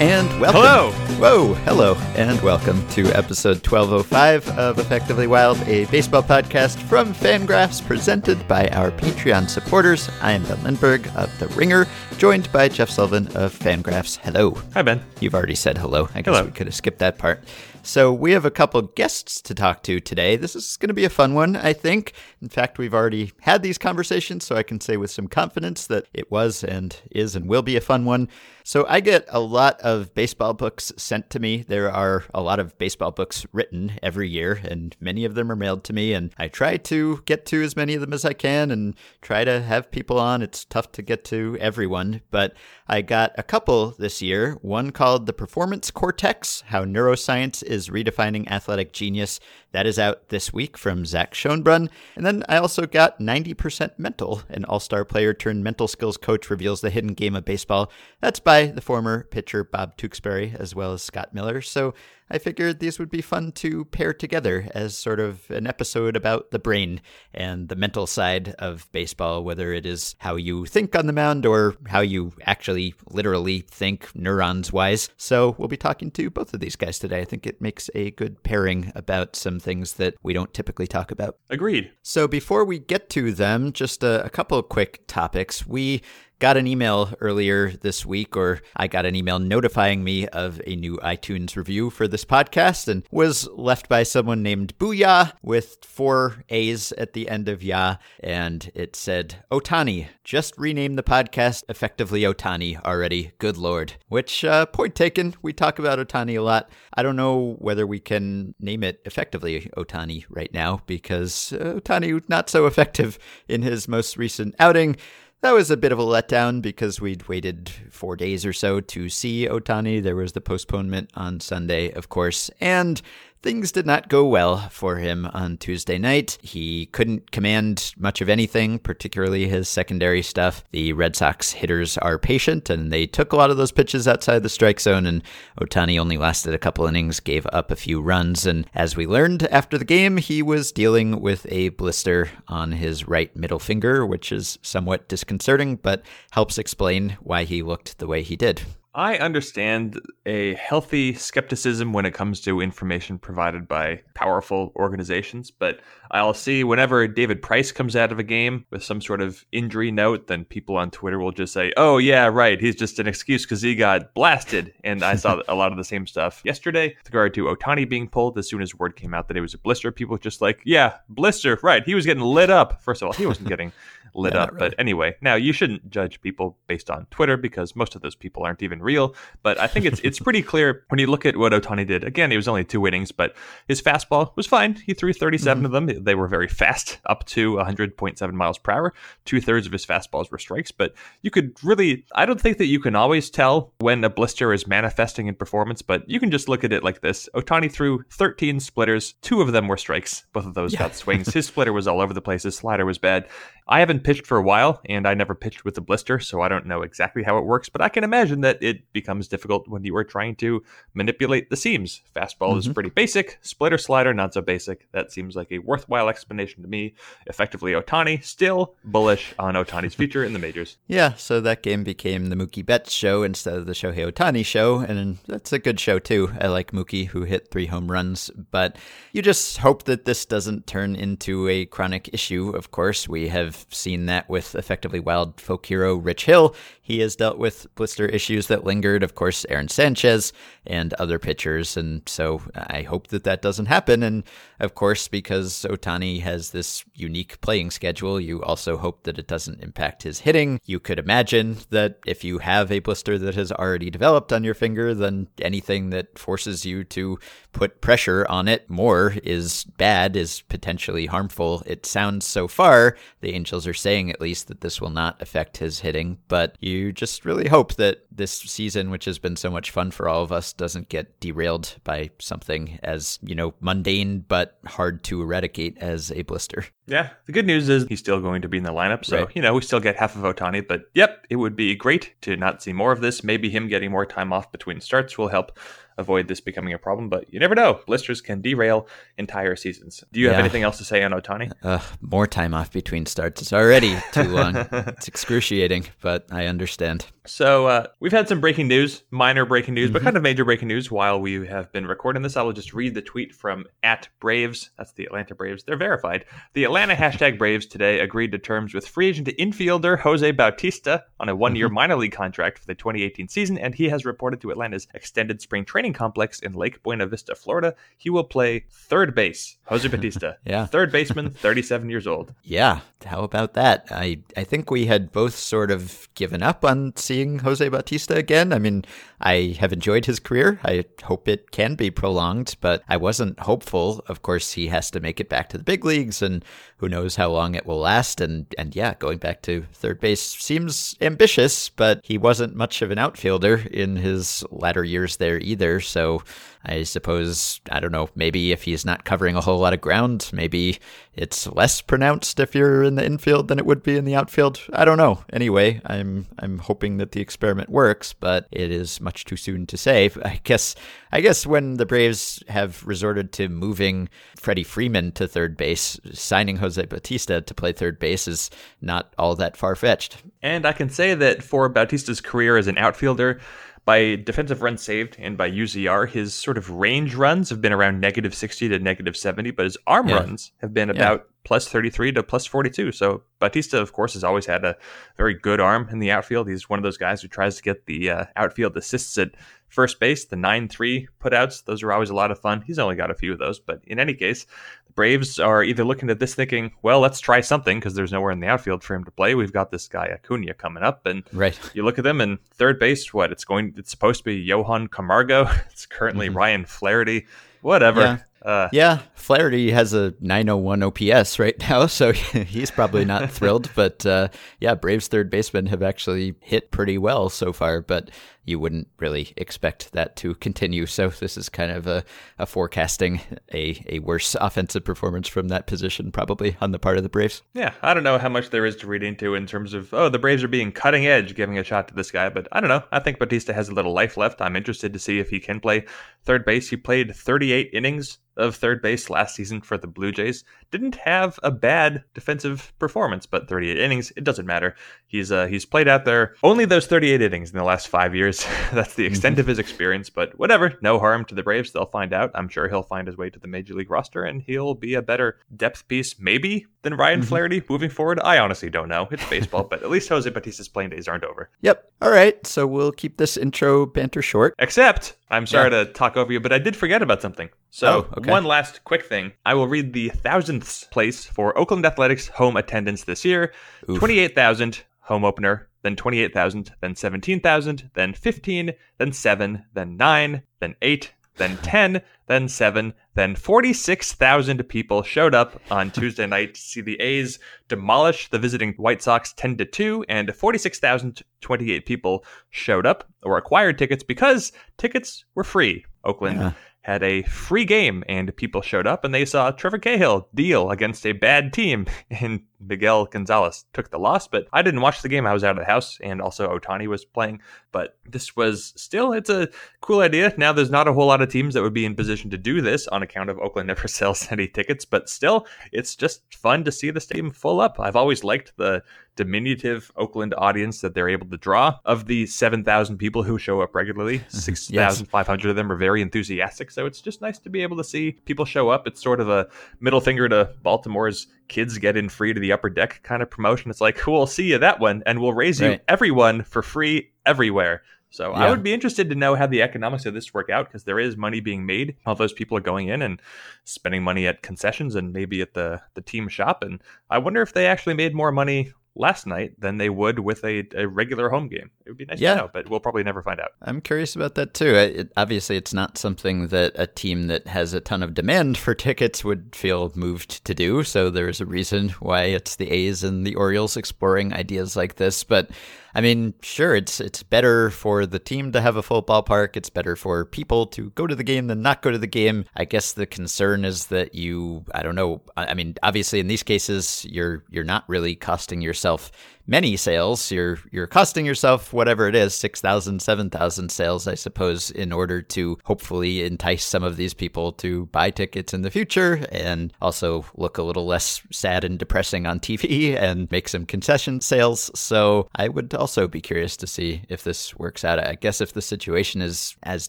And welcome. Hello. Whoa, hello and welcome to episode 1205 of Effectively Wild, a baseball podcast from Fangraphs presented by our Patreon supporters. I am Ben Lindbergh of The Ringer, joined by Jeff Sullivan of Fangraphs. Hello. Hi, Ben. You've already said hello. I guess Hello. we could have skipped that part. So, we have a couple guests to talk to today. This is going to be a fun one, I think. In fact, we've already had these conversations, so I can say with some confidence that it was and is and will be a fun one. So, I get a lot of baseball books sent to me. There are a lot of baseball books written every year, and many of them are mailed to me. And I try to get to as many of them as I can and try to have people on. It's tough to get to everyone, but I got a couple this year. One called The Performance Cortex How Neuroscience is Redefining Athletic Genius. That is out this week from Zach Schonbrun. And then I also got 90% Mental, an all star player turned mental skills coach reveals the hidden game of baseball. That's by the former pitcher Bob Tewksbury as well as Scott Miller. So I figured these would be fun to pair together as sort of an episode about the brain and the mental side of baseball, whether it is how you think on the mound or how you actually literally think neurons wise. So we'll be talking to both of these guys today. I think it makes a good pairing about some things that we don't typically talk about. Agreed. So before we get to them, just a, a couple of quick topics. We got an email earlier this week, or I got an email notifying me of a new iTunes review for this podcast and was left by someone named Booyah with four A's at the end of Ya. And it said, Otani, just rename the podcast effectively Otani already. Good Lord. Which, uh, point taken, we talk about Otani a lot. I don't know whether we can name it effectively Otani right now because uh, Otani not so effective in his most recent outing. That was a bit of a letdown because we'd waited four days or so to see Otani. There was the postponement on Sunday, of course, and things did not go well for him on Tuesday night. He couldn't command much of anything, particularly his secondary stuff. The Red Sox hitters are patient and they took a lot of those pitches outside the strike zone, and Otani only lasted a couple innings, gave up a few runs, and as we learned after the game, he was dealing with a blister on his right middle finger, which is somewhat disconcerting, but helps explain why he looked the way he did. I understand a healthy skepticism when it comes to information provided by powerful organizations, but I'll see whenever David Price comes out of a game with some sort of injury note, then people on Twitter will just say, oh, yeah, right, he's just an excuse because he got blasted. And I saw a lot of the same stuff yesterday with regard to Otani being pulled. As soon as word came out that it was a blister, people were just like, yeah, blister, right, he was getting lit up. First of all, he wasn't getting lit Yeah, up. really. But anyway, now you shouldn't judge people based on Twitter because most of those people aren't even real. But I think it's it's pretty clear when you look at what Otani did. Again, it was only two innings, but his fastball was fine. He threw 37 mm-hmm. of them. They were very fast, up to 100.7 miles per hour. Two thirds of his fastballs were strikes. But you could really, I don't think that you can always tell when a blister is manifesting in performance, but you can just look at it like this. Otani threw 13 splitters. Two of them were strikes. Both of those got swings. His splitter was all over the place. His slider was bad. I haven't pitched for a while, and I never pitched with a blister, so I don't know exactly how it works, but I can imagine that it becomes difficult when you are trying to manipulate the seams. Fastball is mm-hmm. pretty basic, splitter slider not so basic. That seems like a worthwhile explanation to me. Effectively, Otani, still bullish on Otani's future in the majors. Yeah, so that game became the Mookie Betts show instead of the Shohei Otani show, and that's a good show too. I like Mookie, who hit three home runs, but you just hope that this doesn't turn into a chronic issue. Of course, we have seen that with effectively wild folk hero Rich Hill. He has dealt with blister issues that lingered, of course, Aaron Sanchez and other pitchers, and so I hope that that doesn't happen. And of course, because Otani has this unique playing schedule, you also hope that it doesn't impact his hitting. You could imagine that if you have a blister that has already developed on your finger, then anything that forces you to put pressure on it more is bad, is potentially harmful. It sounds so far, the Are saying at least that this will not affect his hitting, but you just really hope that this season, which has been so much fun for all of us, doesn't get derailed by something as, you know, mundane but hard to eradicate as a blister. Yeah, the good news is he's still going to be in the lineup. So, Right. you know, we still get half of Otani. But yep, it would be great to not see more of this. Maybe him getting more time off between starts will help avoid this becoming a problem. But you never know; blisters can derail entire seasons. Do you have anything else to say on Otani? Uh, more time off between starts is already too long. it's excruciating, but I understand. So uh, we've had some breaking news, minor breaking news, Mm-hmm. but kind of major breaking news while we have been recording this. I will just read the tweet from at Braves. That's the Atlanta Braves. They're verified. The Atlanta hashtag Braves today agreed to terms with free agent infielder Jose Bautista on a one-year Mm-hmm. minor league contract for the 2018 season, and he has reported to Atlanta's extended spring training complex in Lake Buena Vista, Florida. He will play third base. Jose Bautista, Yeah. third baseman, 37 years old. Yeah, how about that? I, I think we had both sort of given up on seeing Jose Bautista again. I mean, I have enjoyed his career. I hope it can be prolonged, but I wasn't hopeful. Of course, he has to make it back to the big leagues, and who knows how long it will last. And, and yeah, going back to third base seems ambitious, but he wasn't much of an outfielder in his latter years there either. So I suppose, I don't know, maybe if he's not covering a whole lot of ground, maybe it's less pronounced if you're in the infield than it would be in the outfield. I don't know. Anyway, I'm I'm hoping that the experiment works, but it is much too soon to say. I guess I guess when the Braves have resorted to moving Freddie Freeman to third base, signing Jose Bautista to play third base is not all that far fetched. And I can say that for Bautista's career as an outfielder, by defensive runs saved and by UZR, his sort of range runs have been around negative 60 to negative 70, but his arm Yeah. runs have been about plus 33 to plus 42. So Bautista, of course, has always had a very good arm in the outfield. He's one of those guys who tries to get the uh, outfield assists at first base, the 9 3 putouts. Those are always a lot of fun. He's only got a few of those, but in any case, Braves are either looking at this thinking, well, let's try something because there's nowhere in the outfield for him to play. We've got this guy Acuna coming up, and Right. you look at them and third base, what it's going, it's supposed to be Johan Camargo. It's currently mm-hmm. Ryan Flaherty. Whatever. Yeah. Uh, Yeah, Flaherty has a 901 OPS right now, so he's probably not thrilled. But uh, yeah, Braves third basemen have actually hit pretty well so far, but you wouldn't really expect that to continue. So this is kind of a, a forecasting a, a worse offensive performance from that position, probably on the part of the Braves. Yeah, I don't know how much there is to read into in terms of, oh, the Braves are being cutting edge giving a shot to this guy, but I don't know. I think Bautista has a little life left. I'm interested to see if he can play third base. He played 38 innings of third base last season for the Blue Jays. Didn't have a bad defensive performance, but 38 innings, it doesn't matter. He's uh, he's played out there only those 38 innings in the last five years. That's the extent of his experience, but whatever. No harm to the Braves. They'll find out. I'm sure he'll find his way to the major league roster, and he'll be a better depth piece, maybe, than Ryan Flaherty moving forward. I honestly don't know. It's baseball, but at least Jose Bautista's playing days aren't over. Yep. All right. So we'll keep this intro banter short. Except, I'm sorry to talk over you, but I did forget about something. So, Oh, okay. one last quick thing. I will read the thousandths place for Oakland Athletics home attendance this year 28,000 home opener, then 28,000, then 17,000, then 15, then 7, then 9, then 8, then 10, then 7, then 46,000 people showed up on Tuesday night to see the A's demolish the visiting White Sox 10 to 2 and 46,028 people showed up or acquired tickets because tickets were free. Oakland Yeah. Had a free game and people showed up and they saw Trevor Cahill deal against a bad team and Miguel Gonzalez took the loss, but I didn't watch the game. I was out of the house and also Otani was playing, but this was still, it's a cool idea. Now there's not a whole lot of teams that would be in position to do this on account of Oakland never sells any tickets, but still it's just fun to see the stadium full up. I've always liked the diminutive Oakland audience that they're able to draw. Of the 7,000 people who show up regularly, 6,500 of them are very enthusiastic. So it's just nice to be able to see people show up. It's sort of a middle finger to Baltimore's kids get in free to the upper deck kind of promotion. It's like, cool, see you that one, and we'll raise you everyone for free everywhere. So I would be interested to know how the economics of this work out because there is money being made. All those people are going in and spending money at concessions and maybe at the the team shop. And I wonder if they actually made more money last night than they would with a, a regular home game. It would be nice Yeah. to know, but we'll probably never find out. I'm curious about that too. It, it- obviously, it's not something that a team that has a ton of demand for tickets would feel moved to do. So there's a reason why it's the A's and the Orioles exploring ideas like this. But I mean, sure, it's it's better for the team to have a full ballpark. It's better for people to go to the game than not go to the game. I guess the concern is that you, I don't know. I mean, obviously in these cases, you're you're not really costing yourself many sales. You're you're costing yourself whatever it is, 6,000, 7,000 sales, I suppose, in order to hopefully entice some of these people to buy tickets in the future and also look a little less sad and depressing on TV and make some concession sales. So I would also be curious to see if this works out. I guess if the situation is as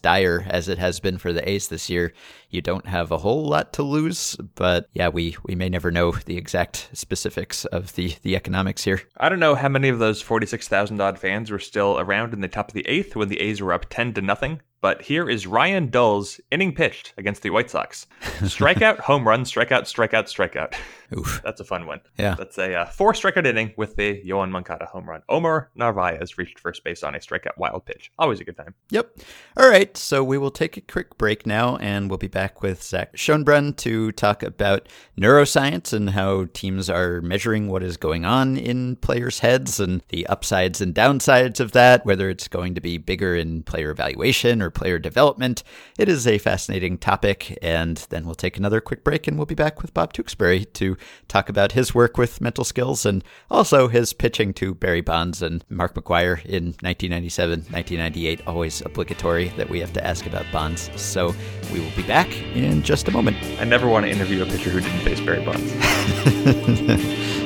dire as it has been for the A's this year, you don't have a whole lot to lose. But yeah, we, we may never know the exact specifics of the, the economics here. I don't know how many of those 46,000 odd fans were still around in the top of the eighth when the A's were up 10 to nothing but here is Ryan Dull's inning pitched against the White Sox. Strikeout, home run, strikeout, strikeout, strikeout. Oof. That's a fun one. Yeah. That's a uh, four strikeout inning with the Yoan Moncada home run. Omar Narvaez reached first base on a strikeout wild pitch. Always a good time. Yep. All right. So we will take a quick break now and we'll be back with Zach Schonbrun to talk about neuroscience and how teams are measuring what is going on in players' heads and the upsides and downsides of that, whether it's going to be bigger in player evaluation or player development. It is a fascinating topic, and then we'll take another quick break and we'll be back with Bob Tewksbury to talk about his work with mental skills and also his pitching to Barry Bonds and Mark McGwire in 1997, 1998. Always obligatory that we have to ask about Bonds. So we will be back in just a moment. I never want to interview a pitcher who didn't face Barry Bonds.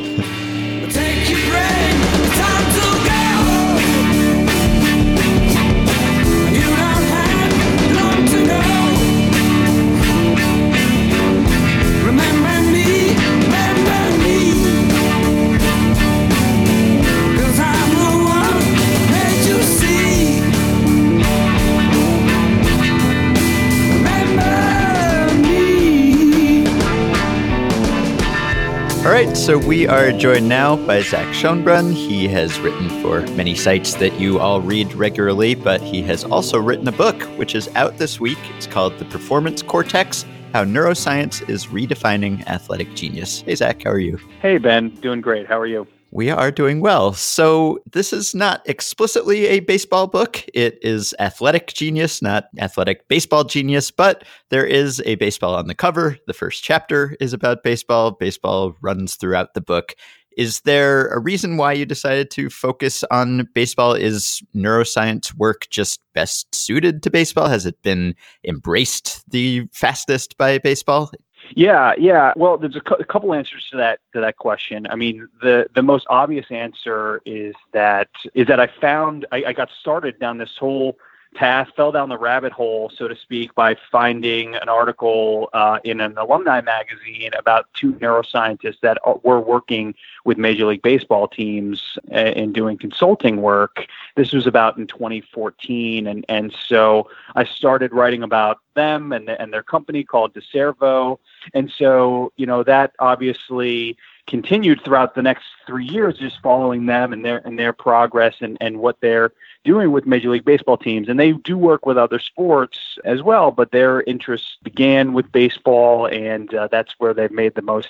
right, so we are joined now by Zach Schonbrun. He has written for many sites that you all read regularly, but he has also written a book which is out this week. It's called The Performance Cortex How Neuroscience is Redefining Athletic Genius. Hey, Zach, how are you? Hey, Ben. Doing great. How are you? We are doing well. So, this is not explicitly a baseball book. It is athletic genius, not athletic baseball genius, but there is a baseball on the cover. The first chapter is about baseball. Baseball runs throughout the book. Is there a reason why you decided to focus on baseball? Is neuroscience work just best suited to baseball? Has it been embraced the fastest by baseball? Yeah, yeah. Well, there's a, cu- a, couple answers to that to that question. I mean, the the most obvious answer is that is that I found I, I got started down this whole path, fell down the rabbit hole, so to speak, by finding an article uh, in an alumni magazine about two neuroscientists that were working with Major League Baseball teams and doing consulting work. This was about in 2014, and and so I started writing about them and and their company called Decervo, and so you know that obviously continued throughout the next three years, just following them and their and their progress and, and what they're doing with Major League Baseball teams. And they do work with other sports as well, but their interests began with baseball, and uh, that's where they've made the most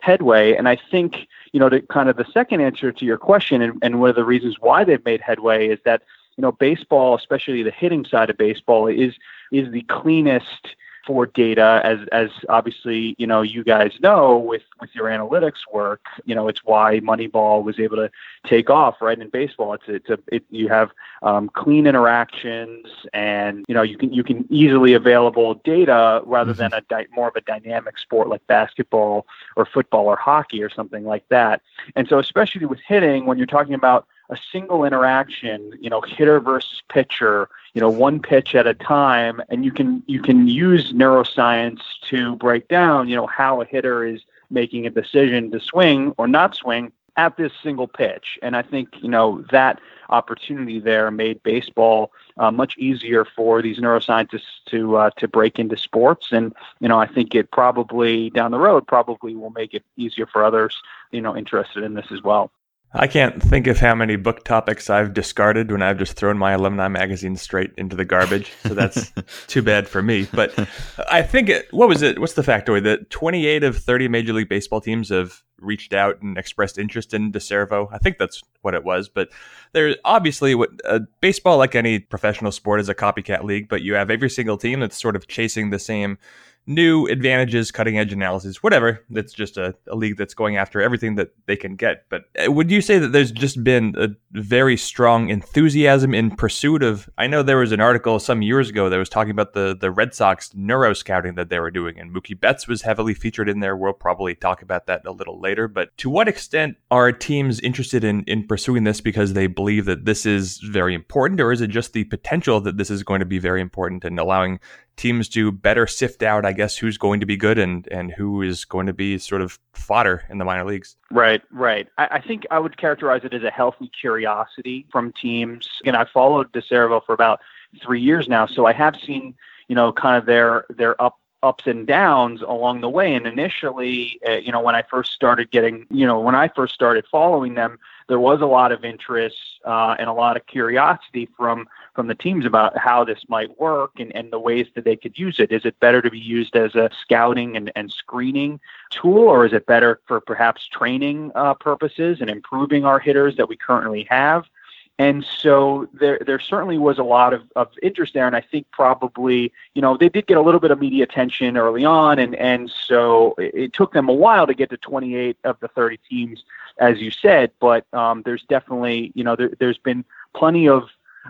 headway. And I think, you know, to kind of the second answer to your question, and, and one of the reasons why they've made headway is that, you know, baseball, especially the hitting side of baseball, is is the cleanest for data as as obviously you know you guys know with with your analytics work you know it's why moneyball was able to take off right in baseball it's it's a it, you have um, clean interactions and you know you can you can easily available data rather mm-hmm. than a di- more of a dynamic sport like basketball or football or hockey or something like that and so especially with hitting when you're talking about a single interaction, you know, hitter versus pitcher, you know, one pitch at a time, and you can you can use neuroscience to break down, you know, how a hitter is making a decision to swing or not swing at this single pitch. And I think you know that opportunity there made baseball uh, much easier for these neuroscientists to uh, to break into sports. And you know, I think it probably down the road probably will make it easier for others, you know, interested in this as well. I can't think of how many book topics I've discarded when I've just thrown my alumni magazine straight into the garbage. So that's too bad for me. But I think it, what was it? What's the factoid that 28 of 30 Major League Baseball teams have reached out and expressed interest in Decervo. I think that's what it was. But there's obviously, what uh, baseball, like any professional sport, is a copycat league. But you have every single team that's sort of chasing the same new advantages, cutting edge analysis, whatever. That's just a, a, league that's going after everything that they can get. But uh, would you say that there's just been a very strong enthusiasm in pursuit of? I know there was an article some years ago that was talking about the the Red Sox neuro scouting that they were doing, and Mookie Betts was heavily featured in there. We'll probably talk about that a little later. But to what extent are teams interested in in pursuing this because they believe that this is very important, or is it just the potential that this is going to be very important and allowing teams do better sift out, I guess, who's going to be good and and who is going to be sort of fodder in the minor leagues. Right, right. I, I think I would characterize it as a healthy curiosity from teams. And I followed Decervo for about three years now, so I have seen, you know, kind of their their up ups and downs along the way. And initially, uh, you know, when I first started getting, you know, when I first started following them, there was a lot of interest uh, and a lot of curiosity from from the teams about how this might work and, and the ways that they could use it. Is it better to be used as a scouting and, and screening tool, or is it better for perhaps training uh, purposes and improving our hitters that we currently have? And so there, there certainly was a lot of, of interest there. And I think probably, you know, they did get a little bit of media attention early on. And, and so it, took them a while to get to 28 of the 30 teams, as you said. But um, there's definitely, you know, there, there's been plenty of,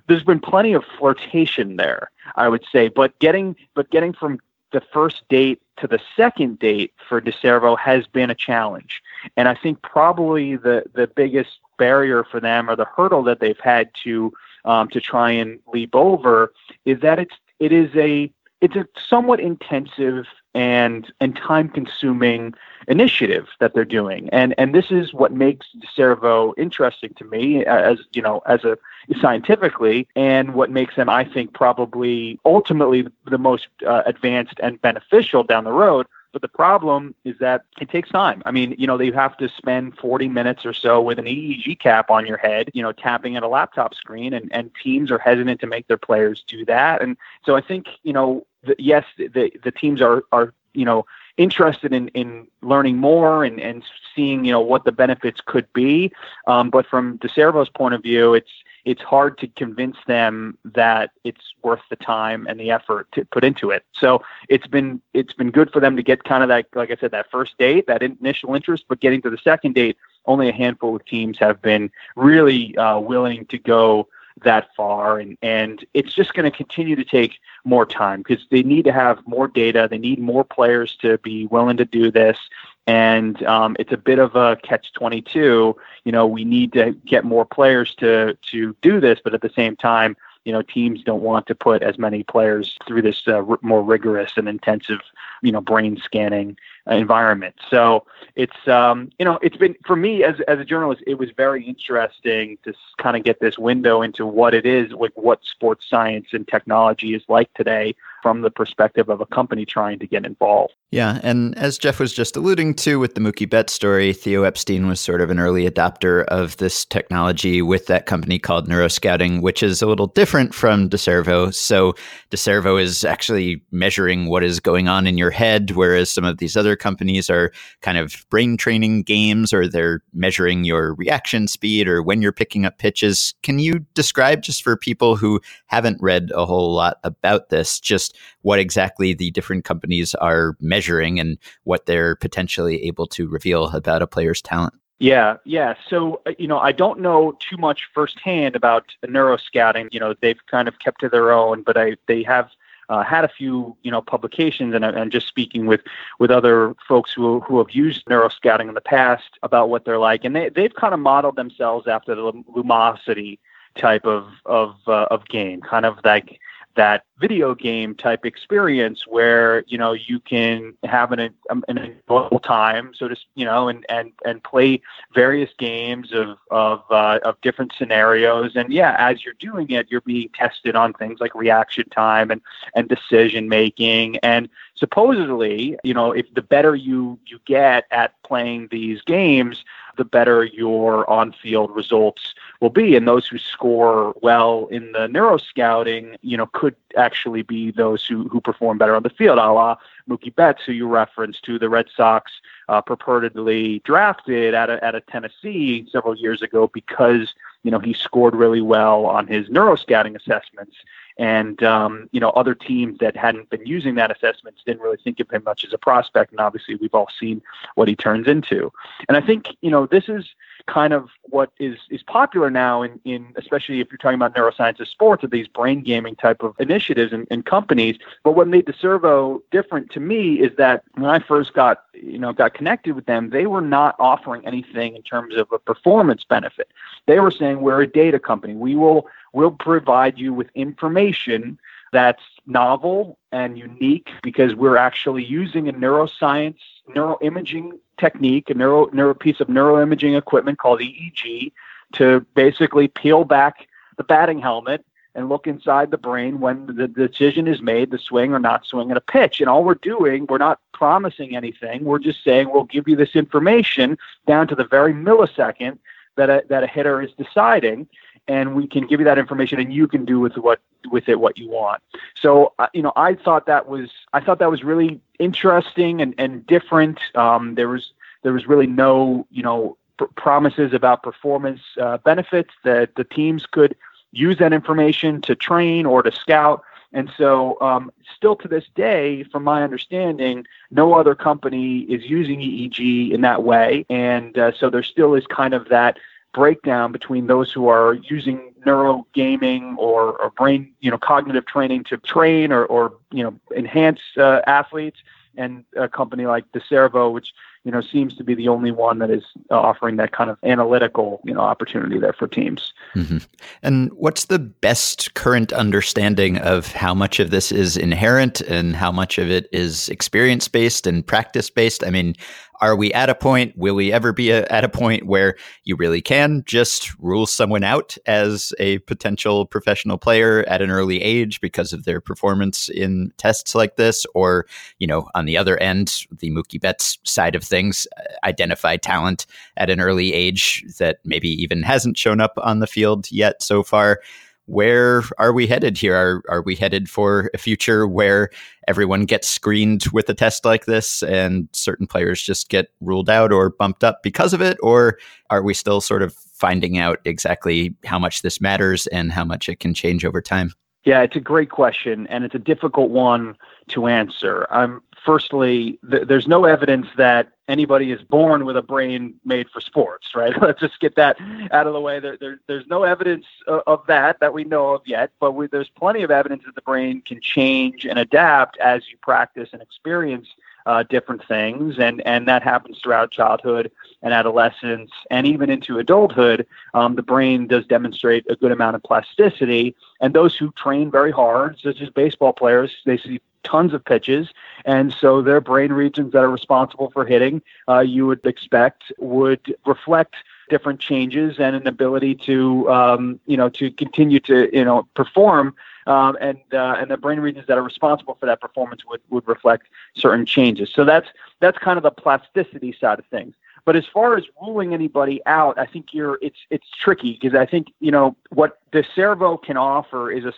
there's been plenty of flirtation there, I would say. But getting, but getting from the first date to the second date for Decervo has been a challenge. And I think probably the, the biggest barrier for them or the hurdle that they've had to um, to try and leap over is that it's it is a it's a somewhat intensive and and time consuming initiative that they're doing. And and this is what makes Cervo interesting to me as you know as a scientifically and what makes them I think probably ultimately the most uh, advanced and beneficial down the road but the problem is that it takes time. I mean, you know, they have to spend 40 minutes or so with an EEG cap on your head, you know, tapping at a laptop screen, and, and teams are hesitant to make their players do that. And so I think, you know, the, yes, the, the teams are, are, you know, interested in, in learning more and, and seeing, you know, what the benefits could be. Um, but from Decervo's point of view, it's, it's hard to convince them that it's worth the time and the effort to put into it. So it's been it's been good for them to get kind of that, like I said, that first date, that initial interest. But getting to the second date, only a handful of teams have been really uh, willing to go that far and and it's just going to continue to take more time because they need to have more data they need more players to be willing to do this and um, it's a bit of a catch 22 you know we need to get more players to to do this but at the same time you know teams don't want to put as many players through this uh, r- more rigorous and intensive you know brain scanning environment. So it's um, you know it's been for me as as a journalist it was very interesting to kind of get this window into what it is like what sports science and technology is like today from the perspective of a company trying to get involved. Yeah, and as Jeff was just alluding to with the Mookie Betts story, Theo Epstein was sort of an early adopter of this technology with that company called Neuroscouting, which is a little different from Decervo. So Decervo is actually measuring what is going on in your head, whereas some of these other companies are kind of brain training games or they're measuring your reaction speed or when you're picking up pitches. Can you describe just for people who haven't read a whole lot about this, just what exactly the different companies are measuring and what they're potentially able to reveal about a player's talent. Yeah, yeah. So, uh, you know, I don't know too much firsthand about neuroscouting. You know, they've kind of kept to their own, but I they have uh, had a few, you know, publications, and I'm just speaking with with other folks who who have used neuroscouting in the past about what they're like, and they they've kind of modeled themselves after the Lumosity type of of uh, of game, kind of like that video game type experience where you know you can have an, um, an enjoyable time so to you know and and and play various games of of uh, of different scenarios. And yeah as you're doing it you're being tested on things like reaction time and and decision making. And supposedly you know if the better you you get at playing these games the better your on field results will be. And those who score well in the neuro scouting, you know, could actually be those who, who perform better on the field, a la Mookie Betts, who you referenced, to the Red Sox uh, purportedly drafted out of, out of Tennessee several years ago because, you know, he scored really well on his neuroscouting assessments. And um, you know, other teams that hadn't been using that assessment didn't really think of him much as a prospect. And obviously, we've all seen what he turns into. And I think you know this is kind of what is is popular now in, in especially if you're talking about neuroscience of sports or these brain gaming type of initiatives and, and companies. But what made Decervo different to me is that when I first got you know got connected with them, they were not offering anything in terms of a performance benefit. They were saying we're a data company. We will will provide you with information that's novel and unique because we're actually using a neuroscience neuroimaging technique, a neuro, neuro piece of neuroimaging equipment called EEG, to basically peel back the batting helmet and look inside the brain when the decision is made to swing or not swing at a pitch. And all we're doing, we're not promising anything. We're just saying we'll give you this information down to the very millisecond that a, that a hitter is deciding and we can give you that information and you can do with what with it what you want. So uh, you know i thought that was i thought that was really interesting and, and different. Um, there was there was really no you know pr- promises about performance uh, benefits that the teams could use that information to train or to scout. And so, um, still to this day, from my understanding, no other company is using EEG in that way. And uh, so, there still is kind of that breakdown between those who are using neuro gaming or, or brain, you know, cognitive training to train or, or you know, enhance uh, athletes, and a company like Decervo, which you know seems to be the only one that is offering that kind of analytical you know opportunity there for teams. Mm-hmm. And what's the best current understanding of how much of this is inherent and how much of it is experience based and practice based? I mean, are we at a point, will we ever be a, at a point where you really can just rule someone out as a potential professional player at an early age because of their performance in tests like this? Or, you know, on the other end, the Mookie Betts side of things, uh, identify talent at an early age that maybe even hasn't shown up on the field yet so far where are we headed here? Are, are we headed for a future where everyone gets screened with a test like this and certain players just get ruled out or bumped up because of it? Or are we still sort of finding out exactly how much this matters and how much it can change over time? Yeah, it's a great question, and it's a difficult one to answer. Um, firstly, th- there's no evidence that anybody is born with a brain made for sports, right? Let's just get that out of the way. There, there, there's no evidence of, of that that we know of yet, but we, there's plenty of evidence that the brain can change and adapt as you practice and experience uh, different things, and and that happens throughout childhood and adolescence, and even into adulthood. Um, the brain does demonstrate a good amount of plasticity, and those who train very hard, such as baseball players, they see tons of pitches, and so their brain regions that are responsible for hitting, uh, you would expect, would reflect different changes and an ability to, um, you know, to continue to, you know, perform. Um, and uh, and the brain regions that are responsible for that performance would, would reflect certain changes. So that's that's kind of the plasticity side of things. But as far as ruling anybody out, I think you're it's it's tricky because I think you know what the Servo can offer is a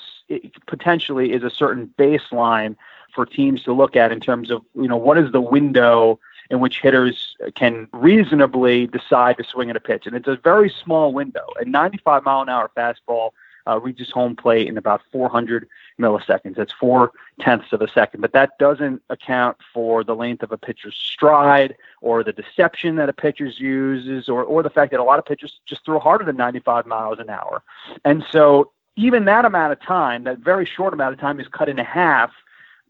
potentially is a certain baseline for teams to look at in terms of you know what is the window in which hitters can reasonably decide to swing at a pitch, and it's a very small window. A 95 mile an hour fastball uh, reaches home plate in about 400 milliseconds. That's four tenths of a second, but that doesn't account for the length of a pitcher's stride or the deception that a pitcher uses, or or the fact that a lot of pitchers just throw harder than 95 miles an hour, and so even that amount of time, that very short amount of time, is cut in half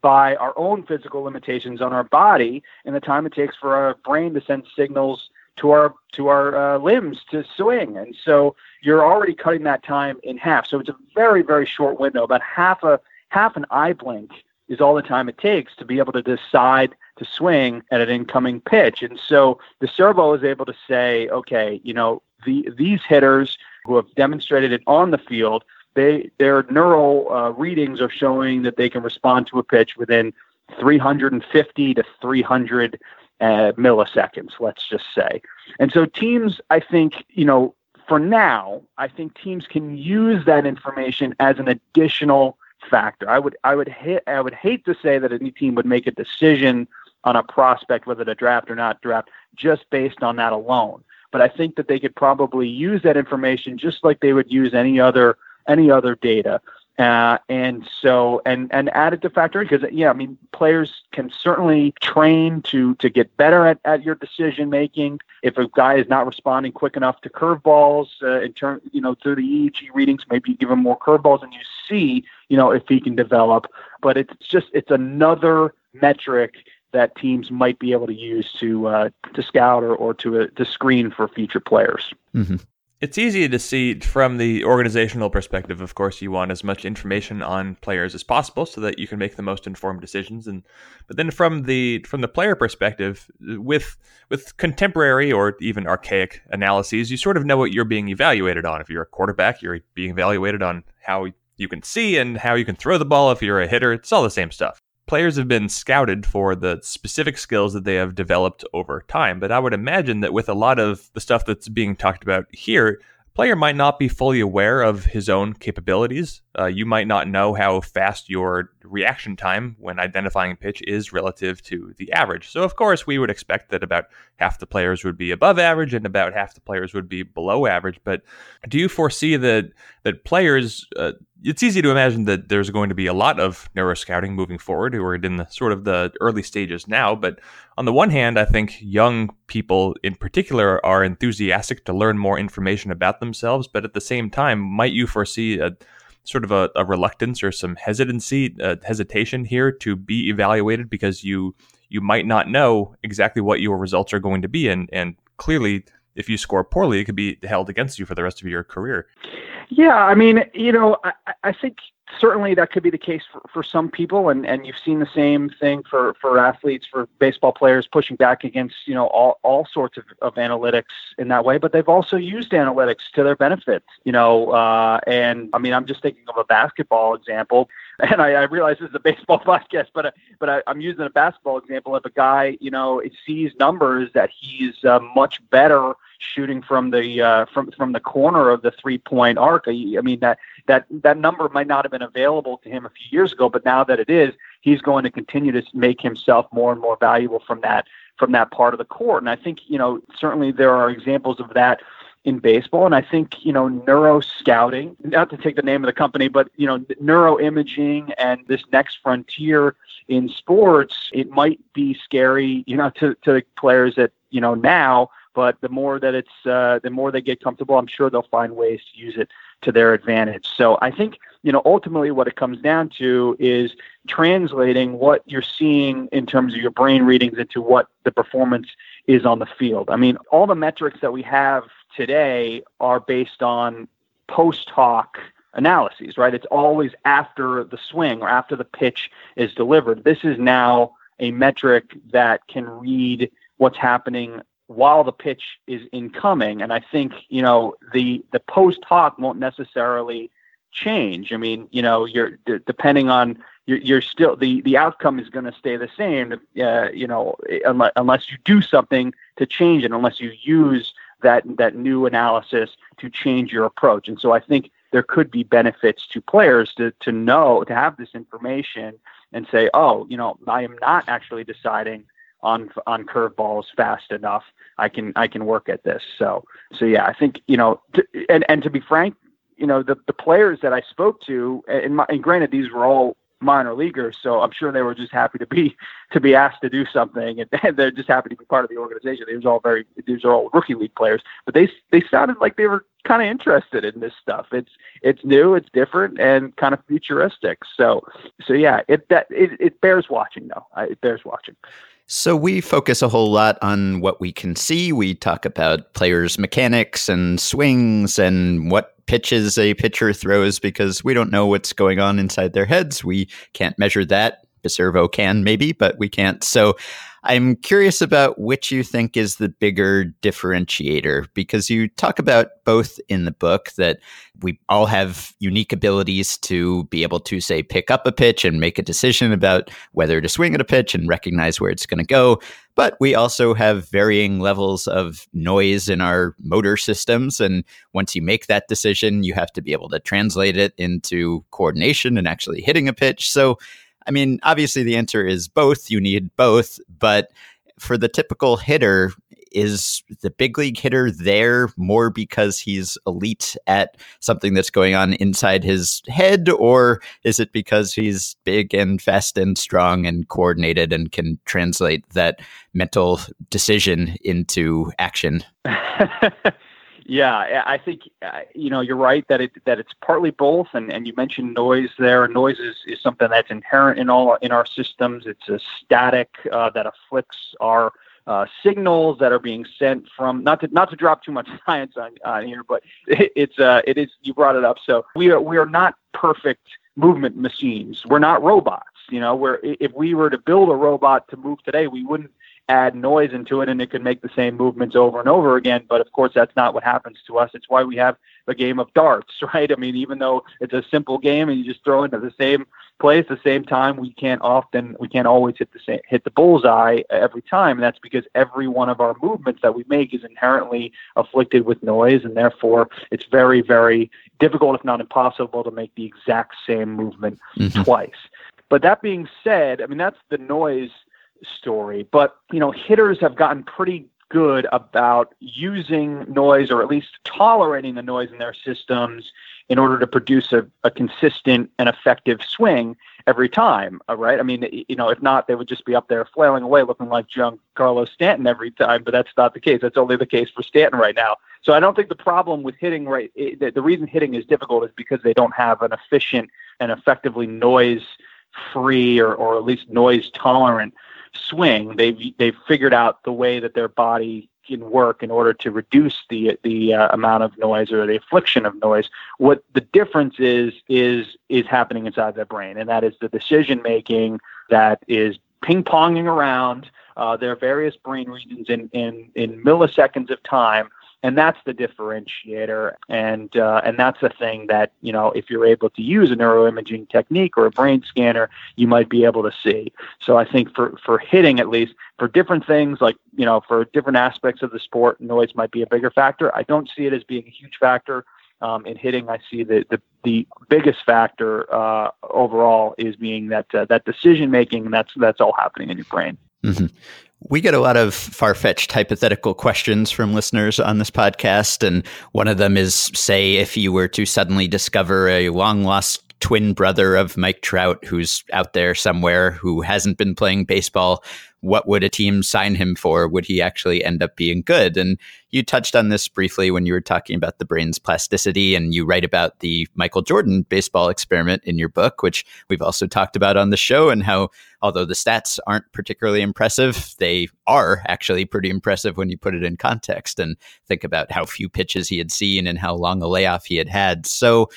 by our own physical limitations on our body and the time it takes for our brain to send signals to our to our uh, limbs to swing. And so you're already cutting that time in half. So it's a very very short window. About half a half an eye blink is all the time it takes to be able to decide to swing at an incoming pitch. And so Decervo is able to say okay you know the these hitters who have demonstrated it on the field they their neural uh, readings are showing that they can respond to a pitch within 350 to 300 uh, milliseconds, let's just say. And so teams, I think, you know, for now, I think teams can use that information as an additional factor. I would I would I would hate to say that any team would make a decision on a prospect whether to draft or not draft just based on that alone. But I think that they could probably use that information just like they would use any other any other data. Uh, and so and and add it to factor because yeah, I mean players can certainly train to to get better at, at your decision making. If a guy is not responding quick enough to curveballs uh, in turn, you know, through the EEG readings, maybe you give him more curveballs and you see, you know, if he can develop. But it's just it's another metric that teams might be able to use to uh, to scout or, or to uh, to screen for future players. Mm-hmm. It's easy to see from the organizational perspective. Of course, you want as much information on players as possible so that you can make the most informed decisions. And but then from the from the player perspective, with with contemporary or even archaic analyses, you sort of know what you're being evaluated on. If you're a quarterback, you're being evaluated on how you can see and how you can throw the ball. If you're a hitter, it's all the same stuff players have been scouted for the specific skills that they have developed over time. But I would imagine that with a lot of the stuff that's being talked about here, a player might not be fully aware of his own capabilities. Uh, you might not know how fast your reaction time when identifying pitch is relative to the average. So, of course, we would expect that about half the players would be above average and about half the players would be below average. But do you foresee that that players? Uh, it's easy to imagine that there's going to be a lot of neuroscouting moving forward who are in the sort of the early stages now. But on the one hand, I think young people in particular are enthusiastic to learn more information about themselves. But at the same time, might you foresee a sort of a, a reluctance or some hesitancy, uh, hesitation here to be evaluated because you you might not know exactly what your results are going to be, and and clearly, if you score poorly, it could be held against you for the rest of your career. Yeah, I mean, you know, I, I think certainly that could be the case for, for some people, and, and you've seen the same thing for, for athletes, for baseball players pushing back against you know all, all sorts of, of analytics in that way. But they've also used analytics to their benefit, you know. Uh, and I mean, I'm just thinking of a basketball example, and I, I realize this is a baseball podcast, but uh, but I, I'm using a basketball example. If a guy you know sees numbers that he's uh, much better shooting from the uh, from from the corner of the three point arc. I, I mean that that that number might not have been available to him a few years ago, but now that it is, he's going to continue to make himself more and more valuable from that from that part of the court. And I think you know certainly there are examples of that in baseball. And I think, you know, neuro scouting, not to take the name of the company, but, you know, neuroimaging and this next frontier in sports, it might be scary, you know, to, to the players that, you know, now but the more that it's, uh, the more they get comfortable, I'm sure they'll find ways to use it to their advantage. So I think, you know, ultimately what it comes down to is translating what you're seeing in terms of your brain readings into what the performance is on the field. I mean, all the metrics that we have today are based on post hoc analyses, right? It's always after the swing or after the pitch is delivered. This is now a metric that can read what's happening while the pitch is incoming. And I think, you know, the, the post hoc won't necessarily change. I mean, you know, you're d- depending on you're, you're, still the, the outcome is going to stay the same, uh, you know, unless, unless you do something to change it, unless you use that, that new analysis to change your approach. And so I think there could be benefits to players to, to know, to have this information and say, oh, you know, I am not actually deciding on on curveballs fast enough. I can I can work at this. So so yeah, I think you know, to, and and to be frank, you know, the the players that I spoke to, and, my, and granted these were all minor leaguers, so I'm sure they were just happy to be to be asked to do something, and, and they're just happy to be part of the organization. These are all very these are all rookie league players, but they they sounded like they were kind of interested in this stuff. It's it's new, it's different, and kind of futuristic. So so yeah, it that it, it bears watching though. It bears watching. So we focus a whole lot on what we can see. We talk about players' mechanics and swings and what pitches a pitcher throws because we don't know what's going on inside their heads. We can't measure that. Biservo can maybe, but we can't. So I'm curious about which you think is the bigger differentiator because you talk about both in the book that we all have unique abilities to be able to, say, pick up a pitch and make a decision about whether to swing at a pitch and recognize where it's going to go. But we also have varying levels of noise in our motor systems. And once you make that decision, you have to be able to translate it into coordination and actually hitting a pitch. So, I mean, obviously the answer is both. You need both. But for the typical hitter, is the big league hitter there more because he's elite at something that's going on inside his head, or is it because he's big and fast and strong and coordinated and can translate that mental decision into action? Yeah, I think uh, you know you're right that it that it's partly both, and, and you mentioned noise there. Noise is, is something that's inherent in all in our systems. It's a static uh, that afflicts our uh, signals that are being sent from not to not to drop too much science on, on here, but it, it's uh, it is you brought it up. So we are we are not perfect movement machines. We're not robots. You know, where if we were to build a robot to move today, we wouldn't add noise into it and it could make the same movements over and over again. But of course, that's not what happens to us. It's why we have a game of darts, right? I mean, even though it's a simple game and you just throw into the same place at the same time, we can't often, we can't always hit the same, hit the bullseye every time. And that's because every one of our movements that we make is inherently afflicted with noise. And therefore, it's very, very difficult, if not impossible, to make the exact same movement mm-hmm. twice. But that being said, I mean, that's the noise story. But, you know, hitters have gotten pretty good about using noise or at least tolerating the noise in their systems in order to produce a, a consistent and effective swing every time, uh, right? I mean, you know, if not, they would just be up there flailing away looking like Giancarlo Stanton every time, but that's not the case. That's only the case for Stanton right now. So I don't think the problem with hitting right, the, the reason hitting is difficult is because they don't have an efficient and effectively noise free or, or at least noise tolerant swing, they've they've figured out the way that their body can work in order to reduce the the uh, amount of noise or the affliction of noise. What the difference is is is happening inside their brain, and that is the decision making that is ping ponging around. Uh, there are various brain regions in, in in milliseconds of time and that's the differentiator and uh, and that's the thing that you know if you're able to use a neuroimaging technique or a brain scanner you might be able to see so i think for for hitting at least for different things like you know for different aspects of the sport noise might be a bigger factor i don't see it as being a huge factor um, in hitting, I see the the, the biggest factor uh, overall is being that uh, that decision making. That's that's all happening in your brain. Mm-hmm. We get a lot of far fetched hypothetical questions from listeners on this podcast. And one of them is say, if you were to suddenly discover a long lost twin brother of Mike Trout who's out there somewhere who hasn't been playing baseball, what would a team sign him for? Would he actually end up being good? And you touched on this briefly when you were talking about the brain's plasticity, and you write about the Michael Jordan baseball experiment in your book, which we've also talked about on the show, and how although the stats aren't particularly impressive, they are actually pretty impressive when you put it in context and think about how few pitches he had seen and how long a layoff he had had. So,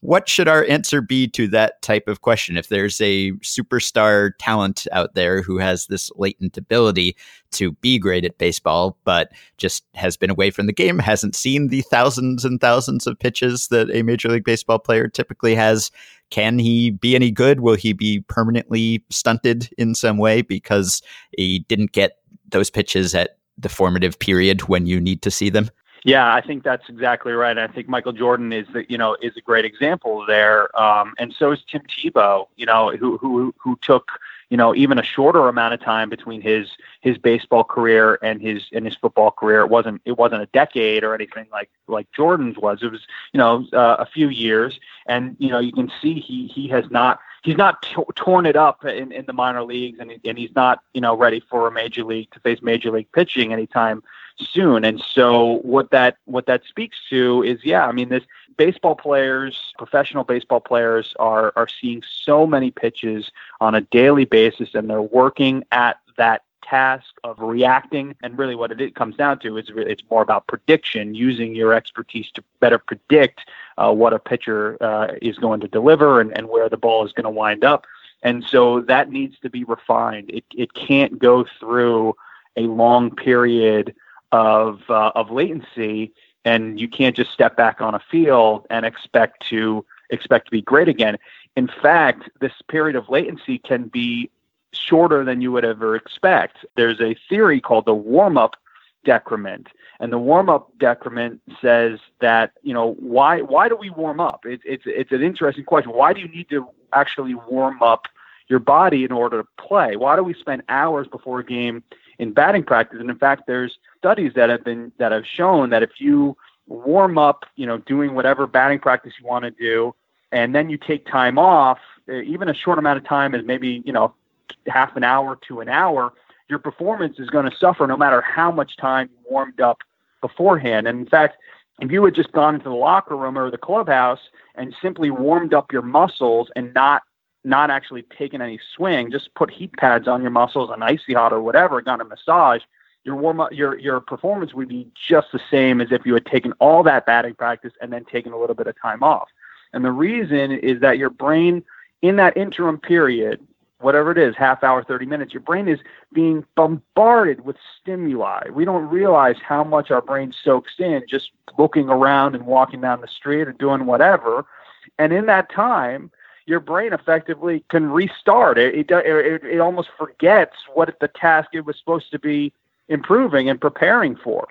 what should our answer be to that type of question? If there's a superstar talent out there who has this latent ability to be great at baseball, but just has been away from the game, hasn't seen the thousands and thousands of pitches that a Major League Baseball player typically has, can he be any good? Will he be permanently stunted in some way because he didn't get those pitches at the formative period when you need to see them? Yeah, I think that's exactly right. I think Michael Jordan is the, you know is a great example there, um, and so is Tim Tebow. You know, who who who took you know even a shorter amount of time between his his baseball career and his and his football career. It wasn't it wasn't a decade or anything like like Jordan's was. It was you know uh, a few years, and you know you can see he he has not he's not t- torn it up in, in the minor leagues, and and he's not you know ready for a major league to face major league pitching anytime soon. And so what that what that speaks to is yeah, I mean this baseball players, professional baseball players are are seeing so many pitches on a daily basis and they're working at that task of reacting and really what it comes down to is it's more about prediction using your expertise to better predict uh, what a pitcher uh, is going to deliver and, and where the ball is going to wind up And so that needs to be refined. It, it can't go through a long period of, uh, of latency and you can't just step back on a field and expect to expect to be great again. In fact, this period of latency can be shorter than you would ever expect. There's a theory called the warm up decrement. And the warm up decrement says that, you know, why why do we warm up? It, it's it's an interesting question. Why do you need to actually warm up your body in order to play? Why do we spend hours before a game in batting practice? And in fact, there's studies that have been that have shown that if you warm up, you know, doing whatever batting practice you want to do, and then you take time off, even a short amount of time is maybe, you know, half an hour to an hour, your performance is going to suffer no matter how much time you warmed up beforehand. And in fact, if you had just gone into the locker room or the clubhouse and simply warmed up your muscles and not not actually taken any swing, just put heat pads on your muscles, an icy hot or whatever, got a massage, your warm up your your performance would be just the same as if you had taken all that batting practice and then taken a little bit of time off. And the reason is that your brain in that interim period whatever it is, half hour, 30 minutes, your brain is being bombarded with stimuli. We don't realize how much our brain soaks in just looking around and walking down the street or doing whatever. And in that time, your brain effectively can restart. It, it, it, it almost forgets what the task it was supposed to be improving and preparing for.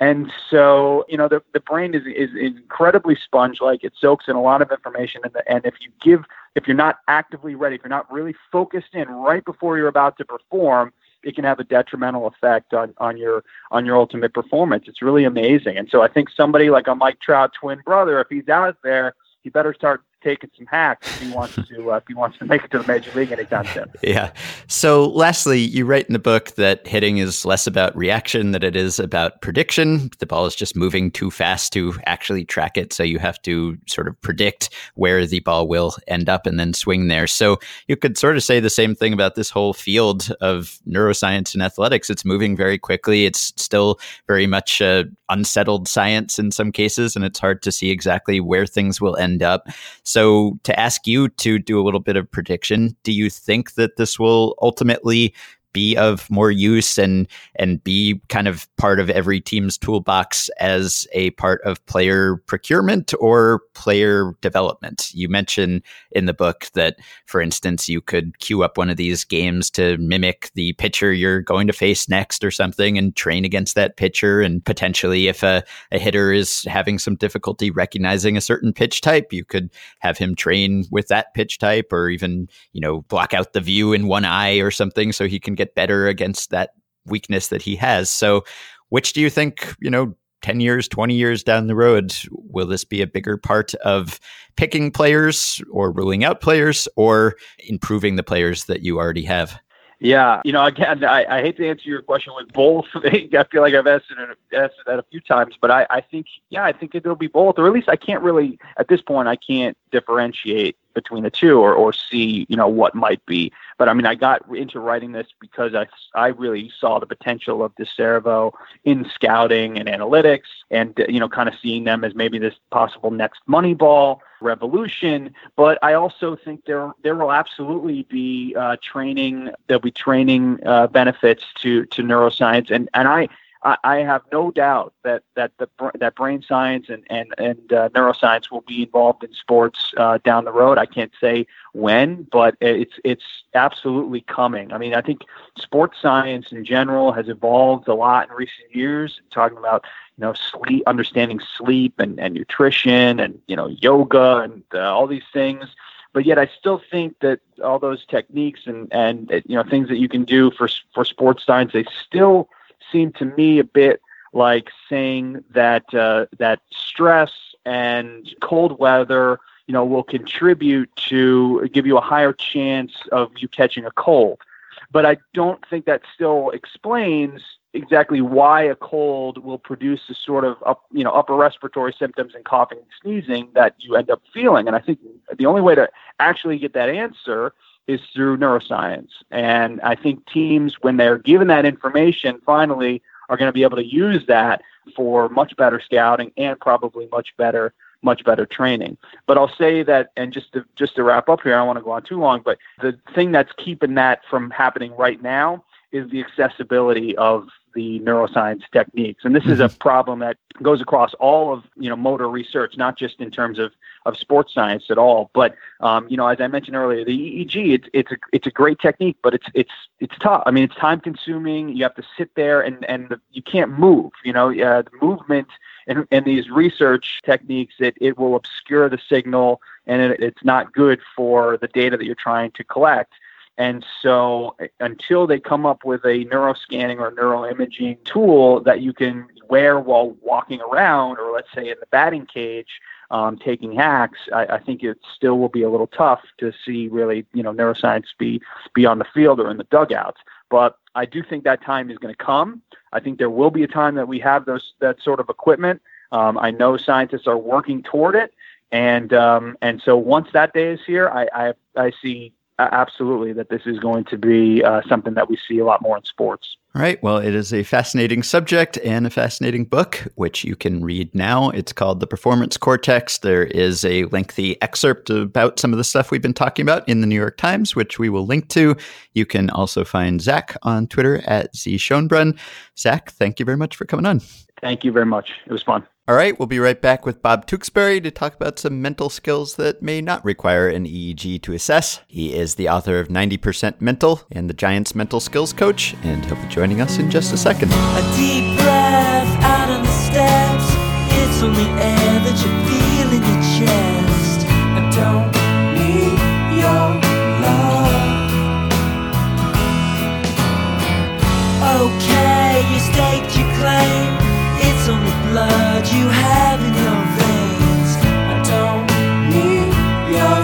And so, you know, the, the brain is, is incredibly sponge like. It soaks in a lot of information. And, the, and if you give, if you're not actively ready, if you're not really focused in right before you're about to perform, it can have a detrimental effect on, on your on your ultimate performance. It's really amazing. And so I think somebody like a Mike Trout twin brother, if he's out there, he better start taking some hacks if he wants to uh, if he wants to make it to the major league anytime soon. Yeah. So, lastly, you write in the book that hitting is less about reaction than it is about prediction. The ball is just moving too fast to actually track it, so you have to sort of predict where the ball will end up and then swing there. So, you could sort of say the same thing about this whole field of neuroscience and athletics. It's moving very quickly. It's still very much uh, unsettled science in some cases, and it's hard to see exactly where things will end up. So, to ask you to do a little bit of prediction, do you think that this will ultimately be of more use and and be kind of part of every team's toolbox as a part of player procurement or player development. You mentioned in the book that, for instance, you could queue up one of these games to mimic the pitcher you're going to face next or something and train against that pitcher. And potentially, if a, a hitter is having some difficulty recognizing a certain pitch type, you could have him train with that pitch type or even, you know, block out the view in one eye or something so he can get better against that weakness that he has. So, which do you think, you know, 10 years, 20 years down the road, will this be a bigger part of picking players or ruling out players or improving the players that you already have? Yeah, you know, again, I, I hate to answer your question with both. I feel like I've answered, it, answered that a few times, but I, I think, yeah, I think it'll be both, or at least I can't really, at this point, I can't differentiate between the two or, or see, you know, what might be but I mean, I got into writing this because I, I really saw the potential of Decervo in scouting and analytics and, you know, kind of seeing them as maybe this possible next Moneyball revolution. But I also think there, there will absolutely be uh, training, there'll be training uh, benefits to, to neuroscience. And, and I, I, have no doubt that that the that brain science and and and uh, neuroscience will be involved in sports uh, down the road. I can't say when, but it's it's absolutely coming. I mean, I think sports science in general has evolved a lot in recent years. Talking about you know sleep, understanding sleep and and nutrition, and you know yoga and uh, all these things. But yet, I still think that all those techniques and and you know things that you can do for for sports science, they still seemed to me a bit like saying that uh, that stress and cold weather, you know, will contribute to give you a higher chance of you catching a cold. But I don't think that still explains exactly why a cold will produce the sort of up, you know upper respiratory symptoms and coughing and sneezing that you end up feeling. And I think the only way to actually get that answer is through neuroscience. And I think teams, when they're given that information, finally are going to be able to use that for much better scouting and probably much better much better training. But I'll say that, and just to just to wrap up here, I don't want to go on too long. But the thing that's keeping that from happening right now is the accessibility of the neuroscience techniques. And this is a mm-hmm. problem that goes across all of you know motor research, not just in terms of, of sports science at all. But um, you know, as I mentioned earlier, the EEG it's it's a it's a great technique, but it's it's it's tough. I mean, it's time consuming. You have to sit there and and you can't move. You know, uh, the movement and, and these research techniques it it will obscure the signal, and it, it's not good for the data that you're trying to collect. And so until they come up with a neuroscanning or neuroimaging tool that you can wear while walking around, or let's say in the batting cage, um, taking hacks, I, I, think it still will be a little tough to see really, you know, neuroscience be be on the field or in the dugouts. But I do think that time is going to come. I think there will be a time that we have those that sort of equipment. Um, I know scientists are working toward it, and um, and so once that day is here, I I, I see absolutely that this is going to be uh, something that we see a lot more in sports. All right. Well, it is a fascinating subject and a fascinating book, which you can read now. It's called The Performance Cortex. There is a lengthy excerpt about some of the stuff we've been talking about in the New York Times, which we will link to. You can also find Zach on Twitter at Z Schonbrun. Zach, thank you very much for coming on. Thank you very much. It was fun. All right, we'll be right back with Bob Tewksbury to talk about some mental skills that may not require an EEG to assess. He is the author of 90% Mental and the Giants Mental Skills Coach, and he'll be joining us in just a second. A deep breath out on the steps. It's only air that you feel in your chest. I don't need your love. Okay, you staked your claim blood you have in your veins. I don't need your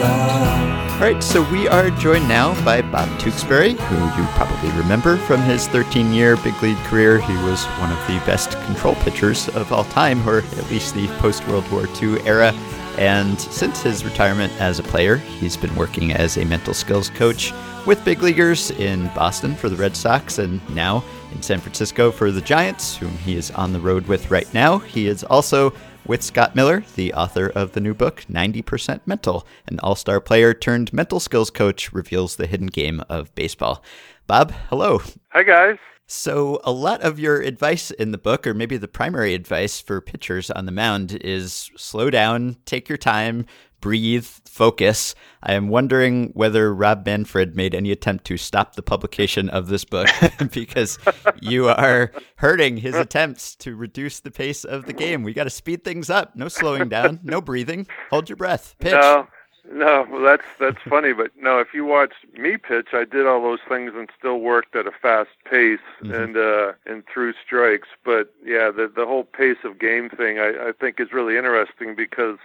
love. All right, so we are joined now by Bob Tewksbury, who you probably remember from his 13 year big league career. He was one of the best control pitchers of all time, or at least the post World War II era. And since his retirement as a player, he's been working as a mental skills coach with big leaguers in Boston for the Red Sox and now in San Francisco for the Giants, whom he is on the road with right now. He is also with Scott Miller, the author of the new book, 90% Mental. An all star player turned mental skills coach reveals the hidden game of baseball. Bob, hello. Hi, guys. So, a lot of your advice in the book, or maybe the primary advice for pitchers on the mound, is slow down, take your time, breathe, focus. I am wondering whether Rob Manfred made any attempt to stop the publication of this book because you are hurting his attempts to reduce the pace of the game. We got to speed things up. No slowing down, no breathing. Hold your breath. Pitch. No. No, well, that's that's funny, but no. If you watch me pitch, I did all those things and still worked at a fast pace mm-hmm. and uh, and threw strikes. But yeah, the the whole pace of game thing, I, I think is really interesting because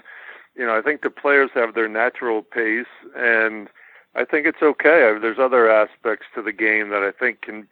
you know, I think the players have their natural pace, and I think it's okay. There's other aspects to the game that I think can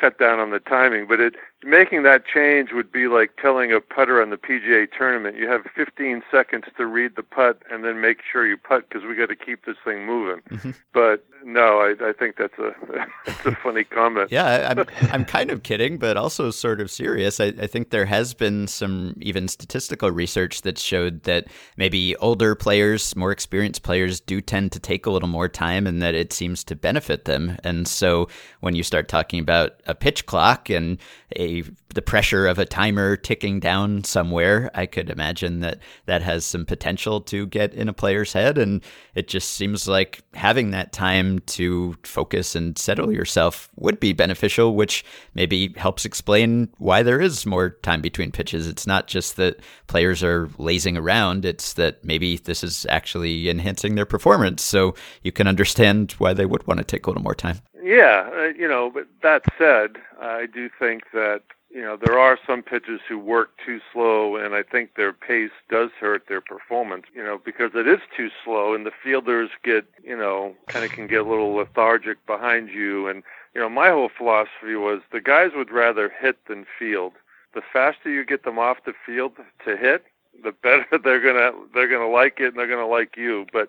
cut down on the timing. But it making that change would be like telling a putter on the PGA tournament, you have 15 seconds to read the putt and then make sure you putt because we got to keep this thing moving. Mm-hmm. But no, I, I think that's a that's a funny comment. yeah, I'm I'm kind of kidding, but also sort of serious. I, I think there has been some even statistical research that showed that maybe older players, more experienced players, do tend to take a little more time, and that it seems to benefit them. And so when you start talking about a pitch clock and a the pressure of a timer ticking down somewhere, I could imagine that that has some potential to get in a player's head, and it just seems like having that time to focus and settle yourself would be beneficial, which maybe helps explain why there is more time between pitches. It's not just that players are lazing around; it's that maybe this is actually enhancing their performance. So you can understand why they would want to take a little more time. Yeah, uh, you know, but that said, I do think that you know there are some pitchers who work too slow, and I think their pace does hurt their performance. You know, because it is too slow, and the fielders get you know kind of can get a little lethargic behind you. And you know, my whole philosophy was the guys would rather hit than field. The faster you get them off the field to hit, the better they're gonna they're gonna like it, and they're gonna like you. But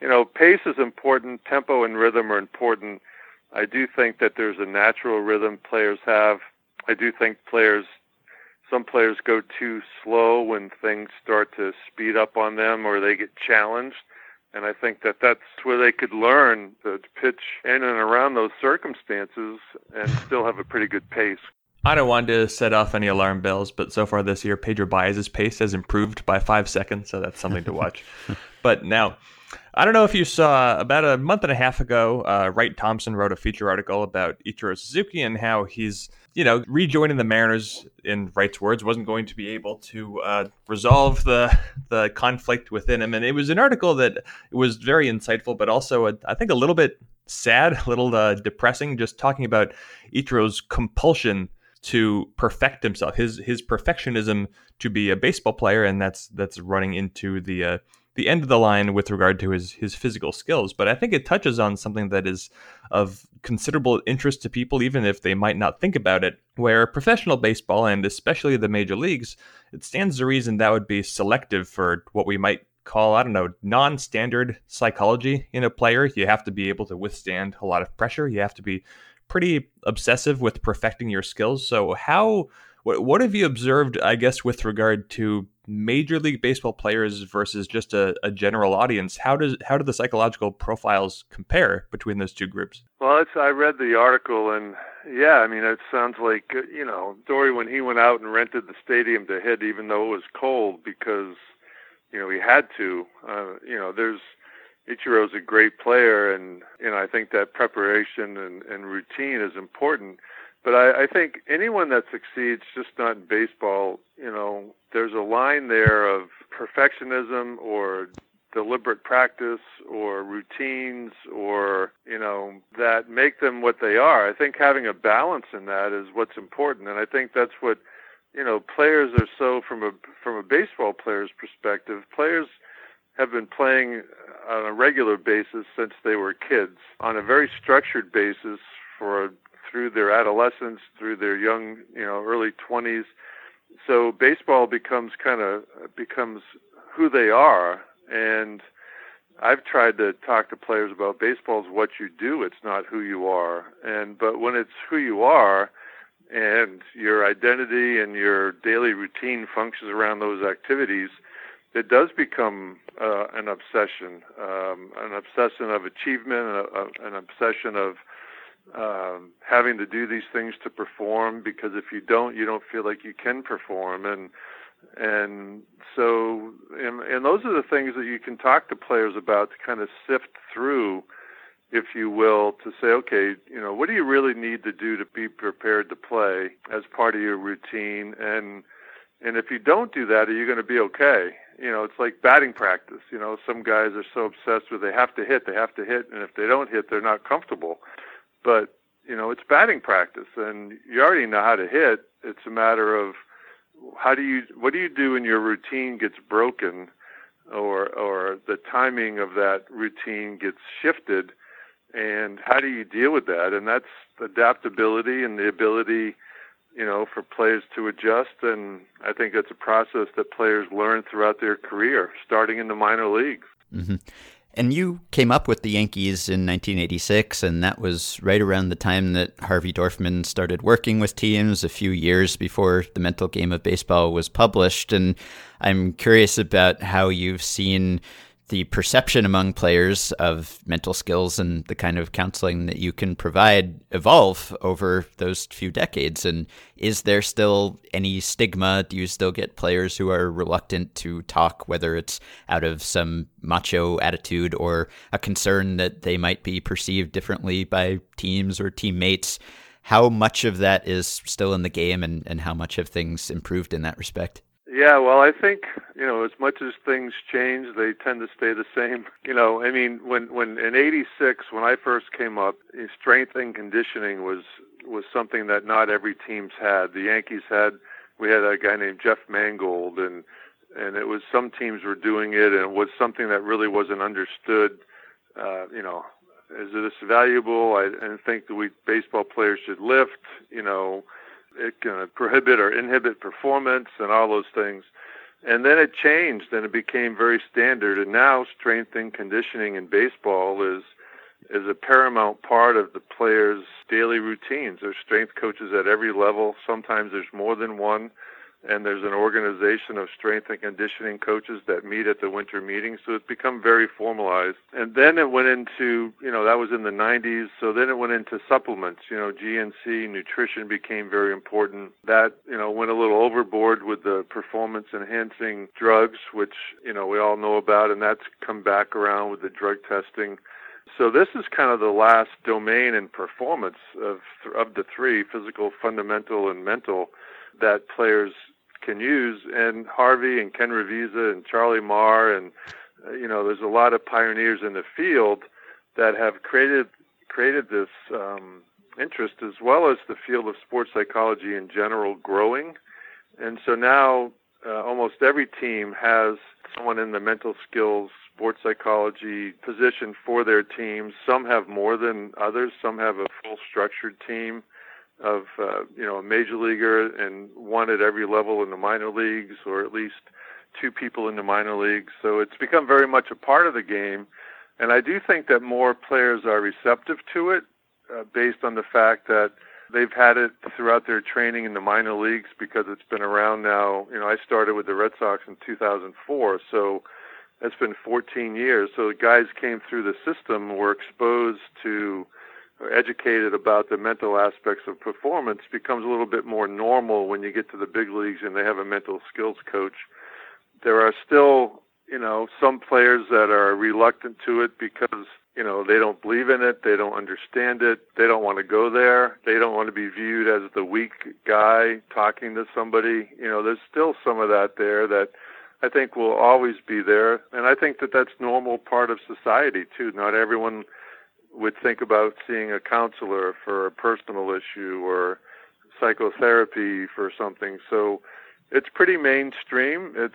you know, pace is important. Tempo and rhythm are important I do think that there's a natural rhythm players have. I do think players some players go too slow when things start to speed up on them or they get challenged. And I think that that's where they could learn to pitch in and around those circumstances and still have a pretty good pace. I don't want to set off any alarm bells, but so far this year, Pedro Baez's pace has improved by five seconds, so that's something to watch. but now, I don't know if you saw about a month and a half ago, uh, Wright Thompson wrote a feature article about Ichiro Suzuki and how he's, you know, rejoining the Mariners, in Wright's words, wasn't going to be able to uh, resolve the the conflict within him. And it was an article that was very insightful, but also, a, I think, a little bit sad, a little uh, depressing, just talking about Ichiro's compulsion to perfect himself, his his perfectionism to be a baseball player, and that's that's running into the uh, the end of the line with regard to his his physical skills. But I think it touches on something that is of considerable interest to people, even if they might not think about it. Where professional baseball and especially the major leagues, it stands to reason that would be selective for what we might call I don't know non-standard psychology in a player. You have to be able to withstand a lot of pressure. You have to be pretty obsessive with perfecting your skills. So how what, what have you observed, I guess, with regard to Major League Baseball players versus just a, a, general audience? How does how do the psychological profiles compare between those two groups? Well, I read the article and yeah, I mean it sounds like you know Dory when he went out and rented the stadium to hit, even though it was cold because you know he had to. Uh, you know, there's Ichiro's a great player, and you know I think that preparation and, and routine is important. But I, I think anyone that succeeds, just not in baseball, you know, there's a line there of perfectionism or deliberate practice or routines or you know that make them what they are. I think having a balance in that is what's important, and I think that's what you know players are so from a from a baseball player's perspective. Players have been playing on a regular basis since they were kids, on a very structured basis for through their adolescence, through their young, you know, early 20s. So baseball becomes kind of becomes who they are, and I've tried to talk to players about baseball is what you do, it's not who you are. And but when it's who you are, and your identity and your daily routine functions around those activities, it does become uh, an obsession, um, an obsession of achievement, a, an obsession of um, having to do these things to perform. Because if you don't, you don't feel like you can perform, and and so and, and those are the things that you can talk to players about to kind of sift through if you will, to say, okay, you know, what do you really need to do to be prepared to play as part of your routine? And and if you don't do that, are you going to be okay? You know, it's like batting practice. You know, some guys are so obsessed with they have to hit, they have to hit, and if they don't hit, they're not comfortable. But you know, it's batting practice, and you already know how to hit. It's a matter of how do you, what do you do when your routine gets broken, or or the timing of that routine gets shifted, and how do you deal with that? And that's adaptability and the ability you know, for players to adjust. And I think that's a process that players learn throughout their career, starting in the minor leagues. Mm-hmm. And you came up with the Yankees in 1986, and that was right around the time that Harvey Dorfman started working with teams, a few years before The Mental Game of Baseball was published. And I'm curious about how you've seen the perception among players of mental skills and the kind of counseling that you can provide evolve over those few decades? And is there still any stigma? Do you still get players who are reluctant to talk, whether it's out of some macho attitude or a concern that they might be perceived differently by teams or teammates? How much of that is still in the game and, and how much have things improved in that respect? Yeah, well, I think you know, as much as things change, they tend to stay the same. You know, I mean, when when in '86, when I first came up, strength and conditioning was was something that not every team's had. The Yankees had, we had a guy named Jeff Mangold, and and it was some teams were doing it, and it was something that really wasn't understood. Uh, you know, is this valuable? I, I think that we baseball players should lift. You know it can prohibit or inhibit performance and all those things. And then it changed and it became very standard. And now strength and conditioning in baseball is is a paramount part of the players' daily routines. There's strength coaches at every level. Sometimes there's more than one. And there's an organization of strength and conditioning coaches that meet at the winter meetings. So it's become very formalized. And then it went into, you know, that was in the 90s. So then it went into supplements. You know, GNC nutrition became very important. That, you know, went a little overboard with the performance enhancing drugs, which, you know, we all know about. And that's come back around with the drug testing. So this is kind of the last domain in performance of of the three: physical, fundamental, and mental that players can use. And Harvey and Ken Ravizza and Charlie Maher and uh, you know, there's a lot of pioneers in the field that have created created this um, interest, as well as the field of sports psychology in general, growing. And so now, uh, almost every team has someone in the mental skills sports psychology position for their team. Some have more than others. Some have a full structured team of uh, you know a major leaguer and one at every level in the minor leagues, or at least two people in the minor leagues. So it's become very much a part of the game, and I do think that more players are receptive to it, uh, based on the fact that they've had it throughout their training in the minor leagues because it's been around now. You know, I started with the Red Sox in 2004, so that's been 14 years. So the guys came through the system, were exposed to educated about the mental aspects of performance becomes a little bit more normal when you get to the big leagues and they have a mental skills coach. There are still, you know, some players that are reluctant to it because, you know, they don't believe in it, they don't understand it, they don't want to go there, they don't want to be viewed as the weak guy talking to somebody. You know, there's still some of that there that I think will always be there, and I think that that's normal part of society too. Not everyone would think about seeing a counselor for a personal issue or psychotherapy for something. So it's pretty mainstream. It's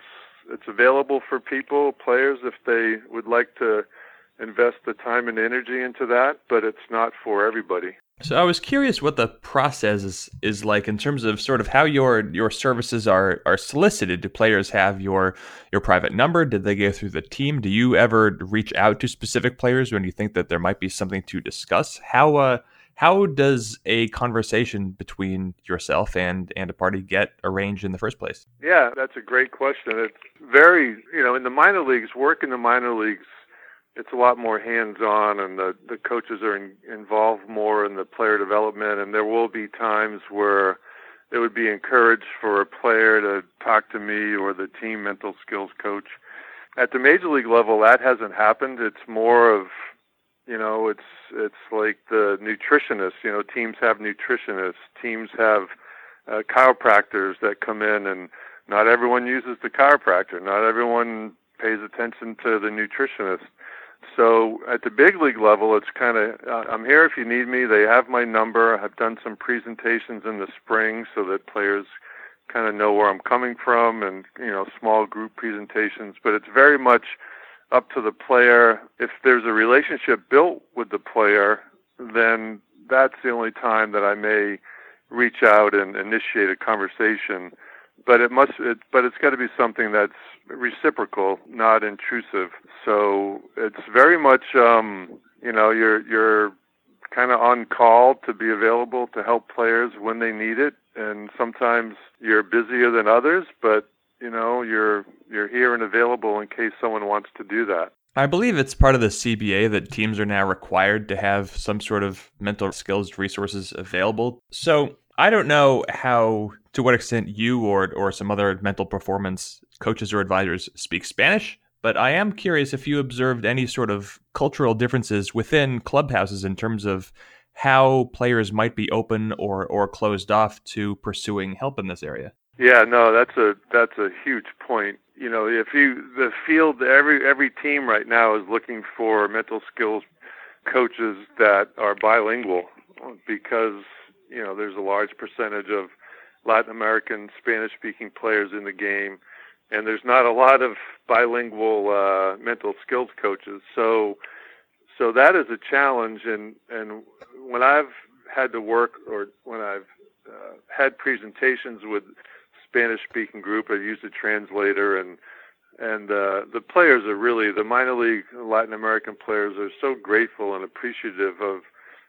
it's available for people, players, if they would like to invest the time and energy into that, but it's not for everybody. So I was curious what the process is, is like in terms of sort of how your your services are are solicited. Do players have your your private number? Did they go through the team? Do you ever reach out to specific players when you think that there might be something to discuss? How uh how does a conversation between yourself and and a party get arranged in the first place? Yeah, that's a great question. It's very you know in the minor leagues, work in the minor leagues it's a lot more hands-on, and the the coaches are in, involved more in the player development. And there will be times where it would be encouraged for a player to talk to me or the team mental skills coach. At the major league level, that hasn't happened. It's more of you know, it's it's like the nutritionists. You know, teams have nutritionists. Teams have uh, chiropractors that come in, and not everyone uses the chiropractor. Not everyone pays attention to the nutritionist. So at the big league level, it's kind of uh, I'm here if you need me. They have my number. I've done some presentations in the spring so that players kind of know where I'm coming from, and you know, small group presentations. But it's very much up to the player. If there's a relationship built with the player, then that's the only time that I may reach out and initiate a conversation. But it must, it, but it's got to be something that's reciprocal, not intrusive. So it's very much, um, you know, you're you're kind of on call to be available to help players when they need it, and sometimes you're busier than others, but you know you're you're here and available in case someone wants to do that. I believe it's part of the CBA that teams are now required to have some sort of mental skills resources available. So I don't know how to what extent you or or some other mental performance coaches or advisors speak Spanish, but I am curious if you observed any sort of cultural differences within clubhouses in terms of how players might be open or or closed off to pursuing help in this area. Yeah, no, that's a that's a huge point. You know, if you the field every every team right now is looking for mental skills coaches that are bilingual because you know there's a large percentage of Latin American Spanish speaking players in the game and there's not a lot of bilingual uh, mental skills coaches. So, so that is a challenge. And and when I've had to work or when I've uh, had presentations with Spanish-speaking group, I've used a translator, and and uh, the players are really the minor league Latin American players are so grateful and appreciative of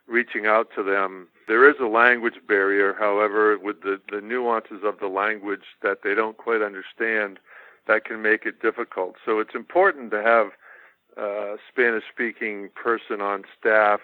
reaching out to them. There is a language barrier, however, with the, the nuances of the language that they don't quite understand, that can make it difficult. So it's important to have a Spanish speaking person on staff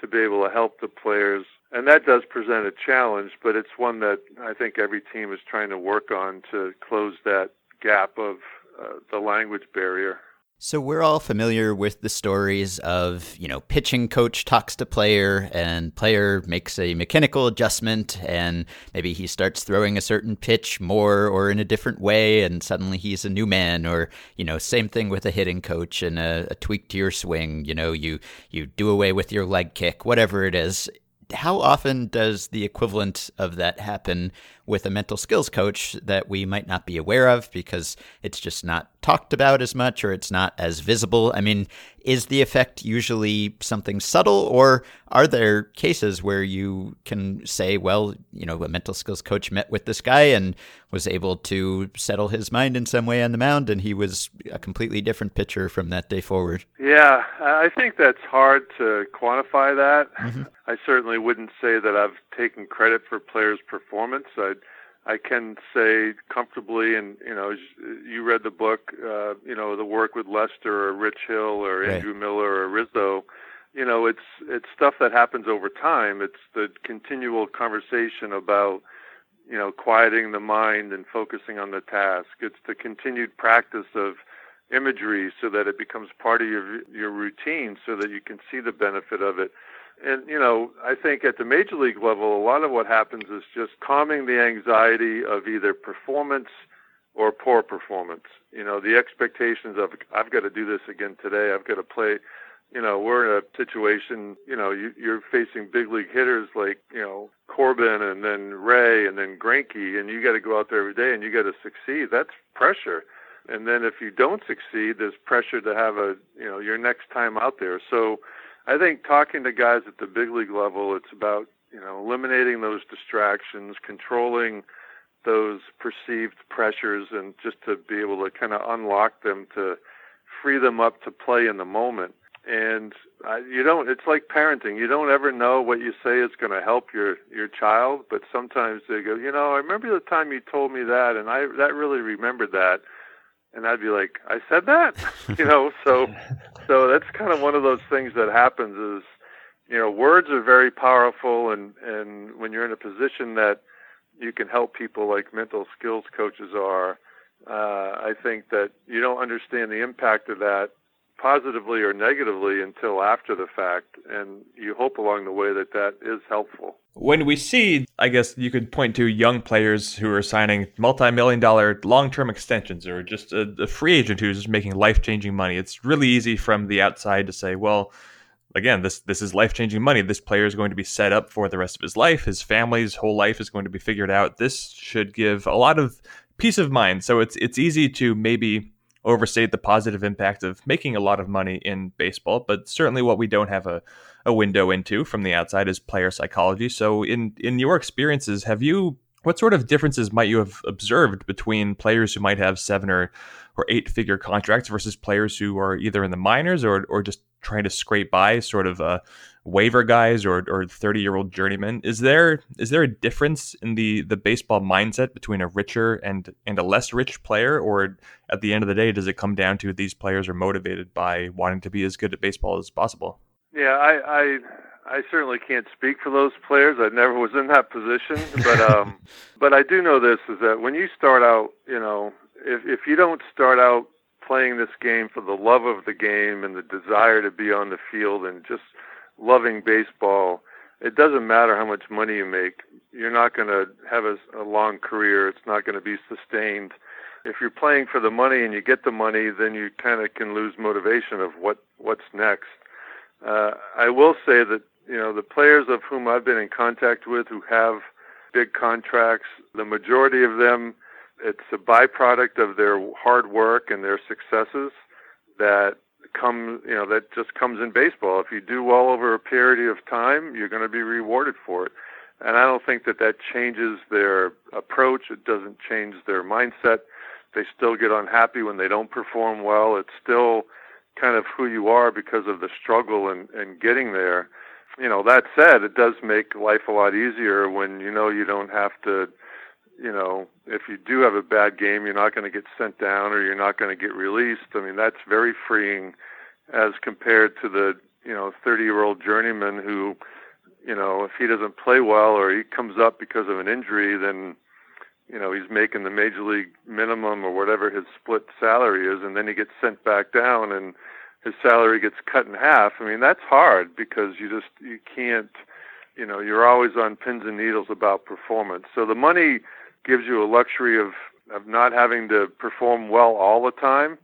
to be able to help the players. And that does present a challenge, but it's one that I think every team is trying to work on to close that gap of uh, the language barrier. So we're all familiar with the stories of, you know, pitching coach talks to player and player makes a mechanical adjustment and maybe he starts throwing a certain pitch more or in a different way and suddenly he's a new man or, you know, same thing with a hitting coach and a, a tweak to your swing, you know, you you do away with your leg kick, whatever it is. How often does the equivalent of that happen with a mental skills coach that we might not be aware of because it's just not talked about as much or it's not as visible? I mean, is the effect usually something subtle or are there cases where you can say, well, you know, a mental skills coach met with this guy and was able to settle his mind in some way on the mound and he was a completely different pitcher from that day forward? Yeah, I think that's hard to quantify that. Mm-hmm. I certainly wouldn't say that I've taken credit for players' performance. I I can say comfortably, and you know, you read the book, uh, you know, the work with Lester or Rich Hill or right. Andrew Miller or Rizzo. You know, it's it's stuff that happens over time. It's the continual conversation about, you know, quieting the mind and focusing on the task. It's the continued practice of imagery so that it becomes part of your your routine, so that you can see the benefit of it and you know, I think at the major league level, a lot of what happens is just calming the anxiety of either performance or poor performance. You know, the expectations of I've got to do this again today. I've got to play. You know, we're in a situation. You know, you, you're facing big league hitters like you know Corbin and then Ray and then Greinke, and you got to go out there every day and you got to succeed. That's pressure. And then if you don't succeed, there's pressure to have a you know your next time out there. So I think talking to guys at the big league level, it's about you know eliminating those distractions, controlling those perceived pressures, and just to be able to kind of unlock them to free them up to play in the moment. And I, you don't. It's like parenting. You don't ever know what you say is going to help your your child, but sometimes they go, you know, I remember the time you told me that, and I that really remembered that and I'd be like, I said that, you know. So, so that's kind of one of those things that happens. Is you know, words are very powerful, and and when you're in a position that you can help people like mental skills coaches are, uh, I think that you don't understand the impact of that positively or negatively until after the fact, and you hope along the way that that is helpful. When we see, I guess you could point to young players who are signing multi-million dollar long-term extensions, or just a, a free agent who's making life-changing money. It's really easy from the outside to say, well. Again, this this is life changing money. This player is going to be set up for the rest of his life. His family's whole life is going to be figured out. This should give a lot of peace of mind. So it's it's easy to maybe overstate the positive impact of making a lot of money in baseball, but certainly what we don't have a, a window into from the outside is player psychology. So in in your experiences, have you what sort of differences might you have observed between players who might have seven or, or eight figure contracts versus players who are either in the minors or, or just trying to scrape by, sort of uh, waiver guys or or 30 year old journeymen? Is there is there a difference in the the baseball mindset between a richer and and a less rich player, or at the end of the day, does it come down to these players are motivated by wanting to be as good at baseball as possible? Yeah, I, I I certainly can't speak for those players. I never was in that position, but um, but I do know this is that when you start out, you know, if if you don't start out playing this game for the love of the game and the desire to be on the field and just loving baseball, it doesn't matter how much money you make. You're not going to have a, a long career. It's not going to be sustained. If you're playing for the money and you get the money, then you kind of can lose motivation of what what's next. Uh, I will say that you know, the players of whom I've been in contact with who have big contracts, the majority of them, it's a byproduct of their hard work and their successes that come, you know, that just comes in baseball. If you do well over a period of time, you're going to be rewarded for it. And I don't think that that changes their approach. It doesn't change their mindset. They still get unhappy when they don't perform well. It's still kind of who you are because of the struggle and, and getting there you know, that said, it does make life a lot easier when you know you don't have to, you know, if you do have a bad game, you're not going to get sent down or you're not going to get released. I mean, that's very freeing as compared to the, you know, 30 year old journeyman who, you know, if he doesn't play well or he comes up because of an injury, then, you know, he's making the major league minimum or whatever his split salary is, and then he gets sent back down and his salary gets cut in half. I mean, that's hard because you just you can't, you know, you're always on pins and needles about performance. So the money gives you a luxury of of not having to perform well all the time,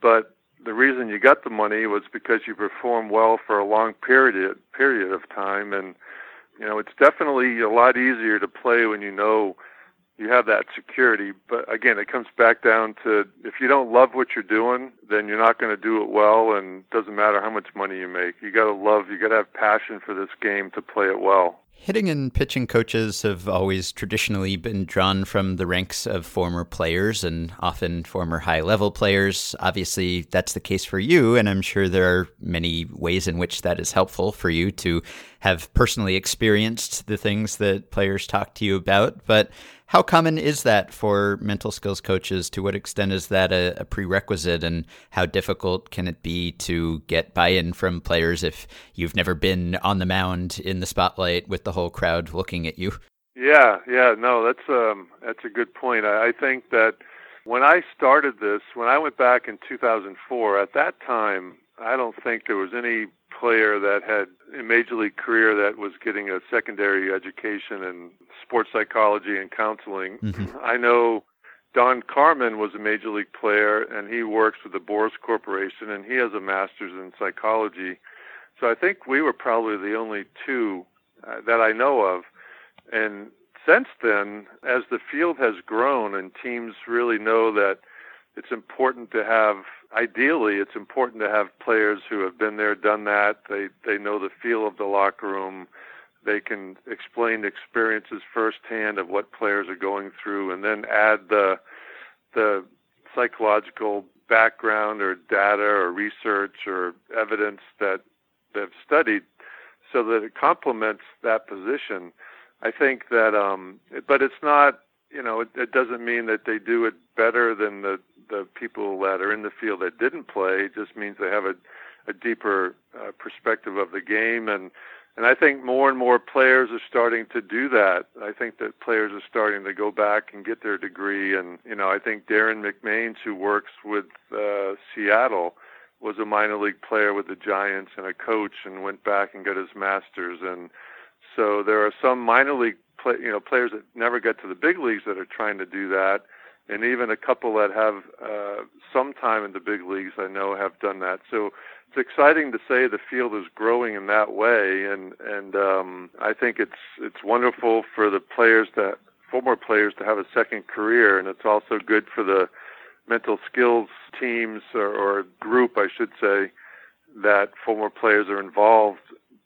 but the reason you got the money was because you performed well for a long period period of time and you know it's definitely a lot easier to play when you know you have that security. But again, it comes back down to if you don't love what you're doing, then you're not going to do it well, and it doesn't matter how much money you make. You got to love, you got to have passion for this game to play it well. Hitting and pitching coaches have always traditionally been drawn from the ranks of former players and often former high level players. Obviously, that's the case for you, and I'm sure there are many ways in which that is helpful for you to have personally experienced the things that players talk to you about. But how common is that for mental skills coaches? To what extent is that a, a prerequisite, and how difficult can it be to get buy in from players if you've never been on the mound in the spotlight with the whole crowd looking at you? Yeah, yeah, no, that's um, that's a good point. I, I think that when I started this, when I went back in 2004, at that time, I don't think there was any player that had a major league career that was getting a secondary education in sports psychology and counseling. Mm-hmm. I know Don Carman was a major league player and he works with the Boras Corporation and he has a master's in psychology. So I think we were probably the only two uh, that I know of. And since then, as the field has grown and teams really know that it's important to have ideally it's important to have players who have been there done that. They they know the feel of the locker room. They can explain experiences firsthand of what players are going through and then add the the psychological background or data or research or evidence that they've studied so that it complements that position. I think that um but it's not you know it, it doesn't mean that they do it better than the the people that are in the field that didn't play. It just means they have a, a deeper uh, perspective of the game, and and I think more and more players are starting to do that. I think that players are starting to go back and get their degree, and you know I think Darren McMains, who works with uh, Seattle, was a minor league player with the Giants and a coach, and went back and got his master's, and so there are some minor league play, you know players that never get to the big leagues that are trying to do that. And even a couple that have uh, some time in the big leagues, I know, have done that. So it's exciting to say the field is growing in that way, and and um, I think it's it's wonderful for the players that former players to have a second career, and it's also good for the mental skills teams or, or group, I should say, that former players are involved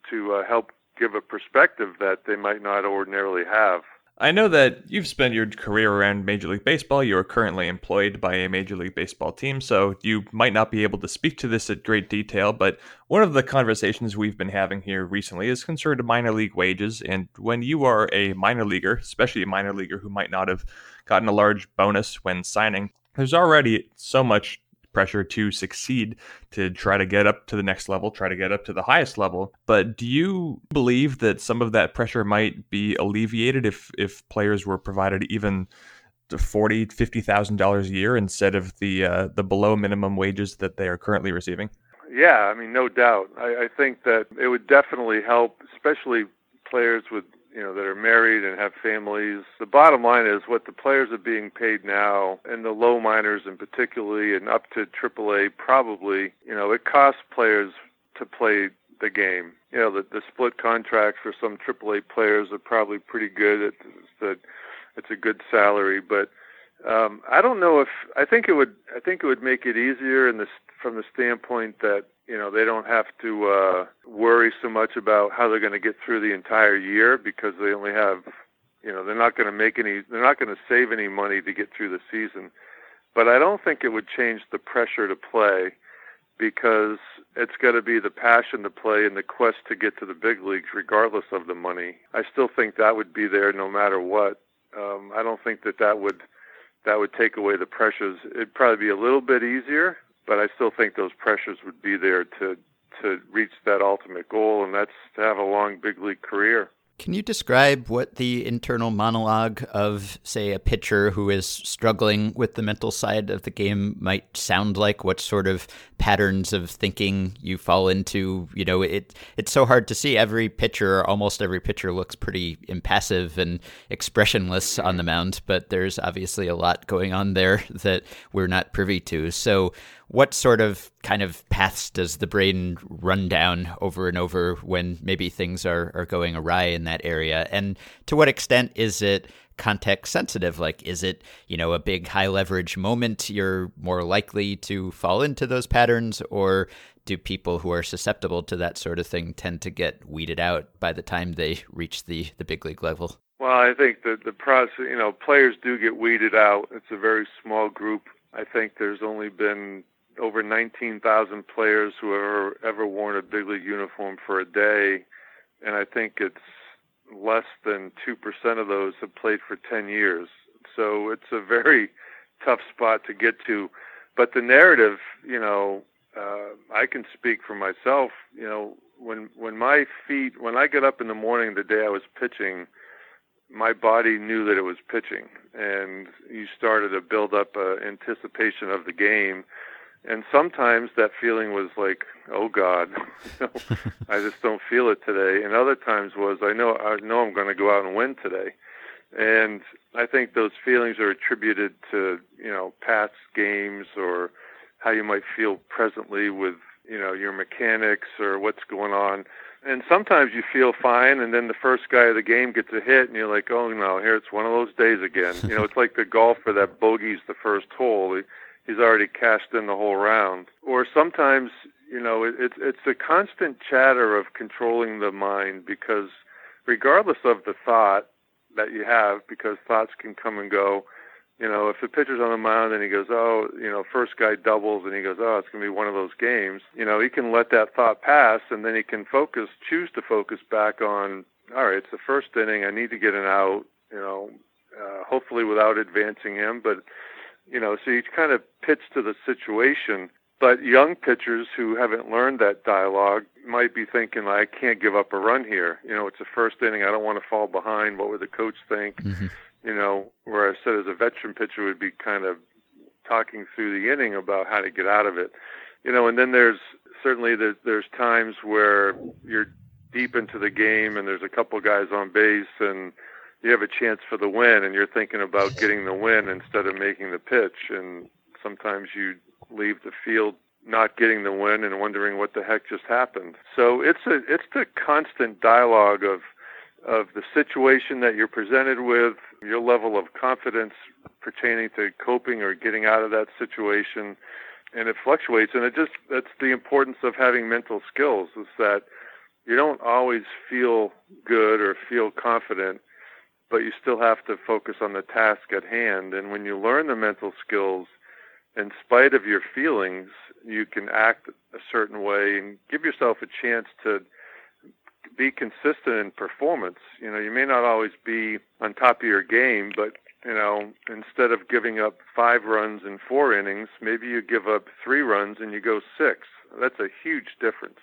to uh, help give a perspective that they might not ordinarily have. I know that you've spent your career around Major League Baseball. You are currently employed by a Major League Baseball team, so you might not be able to speak to this at great detail. But one of the conversations we've been having here recently is concerned minor league wages. And when you are a minor leaguer, especially a minor leaguer who might not have gotten a large bonus when signing, there's already so much pressure to succeed to try to get up to the next level, try to get up to the highest level. But do you believe that some of that pressure might be alleviated if if players were provided even forty, fifty thousand dollars a year instead of the uh, the below minimum wages that they are currently receiving? Yeah, I mean, no doubt. I, I think that it would definitely help, especially players with you know that are married and have families. The bottom line is what the players are being paid now, and the low minors in particularly, and up to AAA probably. You know, it costs players to play the game. You know, the the split contracts for some AAA players are probably pretty good. It's that it's a good salary, but um, I don't know if I think it would. I think it would make it easier in this from the standpoint that you know they don't have to uh, worry so much about how they're going to get through the entire year because they only have you know they're not going to make any they're not going to save any money to get through the season but i don't think it would change the pressure to play because it's got to be the passion to play and the quest to get to the big leagues, regardless of the money. I still think that would be there no matter what. Um, I don't think that that would that would take away the pressures. It'd probably be a little bit easier, but I still think those pressures would be there to to reach that ultimate goal, and that's to have a long big league career. Can you describe what the internal monologue of, say, a pitcher who is struggling with the mental side of the game might sound like? What sort of patterns of thinking you fall into? You know, it it's so hard to see. Every pitcher, almost every pitcher, looks pretty impassive and expressionless on the mound, but there's obviously a lot going on there that we're not privy to. So, what sort of kind of paths does the brain run down over and over when maybe things are, are going awry in that area? And to what extent is it context sensitive? Like, is it, you know, a big high leverage moment you're more likely to fall into those patterns? Or do people who are susceptible to that sort of thing tend to get weeded out by the time they reach the, the big league level? Well, I think that the process, you know, players do get weeded out. It's a very small group. I think there's only been over 19,000 players who have ever, worn a big league uniform for a day, and I think it's less than 2% of those have played for 10 years. So it's a very tough spot to get to. But the narrative, you know, uh, I can speak for myself. You know, when when my feet, when I get up in the morning the day I was pitching, my body knew that it was pitching, and you started to build up uh, anticipation of the game and sometimes that feeling was like, "Oh God, I just don't feel it today." And other times was, "I know, I know, I'm going to go out and win today." And I think those feelings are attributed to you know past games or how you might feel presently with you know your mechanics or what's going on. And sometimes you feel fine, and then the first guy of the game gets a hit, and you're like, "Oh no, here it's one of those days again." you know, it's like the golfer that bogeys the first hole he's already cashed in the whole round. Or sometimes, you know, it, it's it's a constant chatter of controlling the mind because regardless of the thought that you have, because thoughts can come and go. You know, if the pitcher's on the mound and he goes, oh, you know, first guy doubles and he goes, oh, it's going to be one of those games. You know, he can let that thought pass and then he can focus, choose to focus back on, all right, it's the first inning. I need to get an out. You know, uh, hopefully without advancing him, but you know, so you kind of pitch to the situation. But young pitchers who haven't learned that dialogue might be thinking, I can't give up a run here. You know, it's the first inning. I don't want to fall behind. What would the coach think? Mm-hmm. You know, where I said as a veteran pitcher would be kind of talking through the inning about how to get out of it. You know, and then there's certainly there's, there's times where you're deep into the game and there's a couple guys on base and you have a chance for the win and you're thinking about getting the win instead of making the pitch and sometimes you leave the field not getting the win and wondering what the heck just happened. So it's a it's the constant dialogue of of the situation that you're presented with, your level of confidence pertaining to coping or getting out of that situation and it fluctuates and it just that's the importance of having mental skills is that you don't always feel good or feel confident but you still have to focus on the task at hand. And when you learn the mental skills, in spite of your feelings, you can act a certain way and give yourself a chance to be consistent in performance. You know, you may not always be on top of your game, but you know, instead of giving up five runs in four innings, maybe you give up three runs and you go six. That's a huge difference.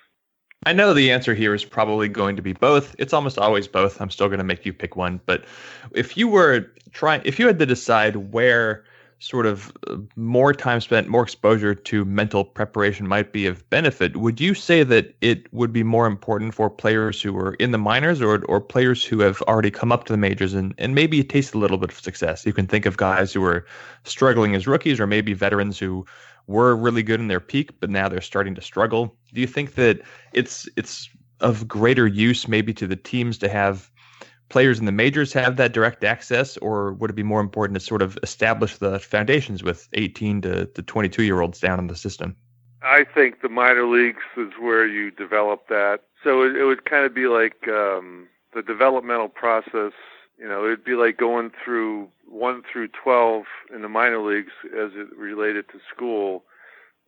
I know the answer here is probably going to be both. It's almost always both. I'm still going to make you pick one. But if you were trying, if you had to decide where sort of uh, more time spent, more exposure to mental preparation might be of benefit, would you say that it would be more important for players who are in the minors or, or players who have already come up to the majors and, and maybe taste a little bit of success? You can think of guys who are struggling as rookies or maybe veterans who were really good in their peak, but now they're starting to struggle. Do you think that it's it's of greater use maybe to the teams to have players in the majors have that direct access, or would it be more important to sort of establish the foundations with 18 to, to 22 year olds down in the system? I think the minor leagues is where you develop that. So it, it would kind of be like um, the developmental process. You know, it'd be like going through one through 12 in the minor leagues as it related to school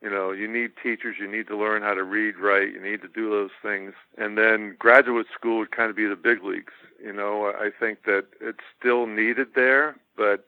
You know, you need teachers, you need to learn how to read, write, you need to do those things. And then graduate school would kind of be the big leagues. You know, I think that it's still needed there, but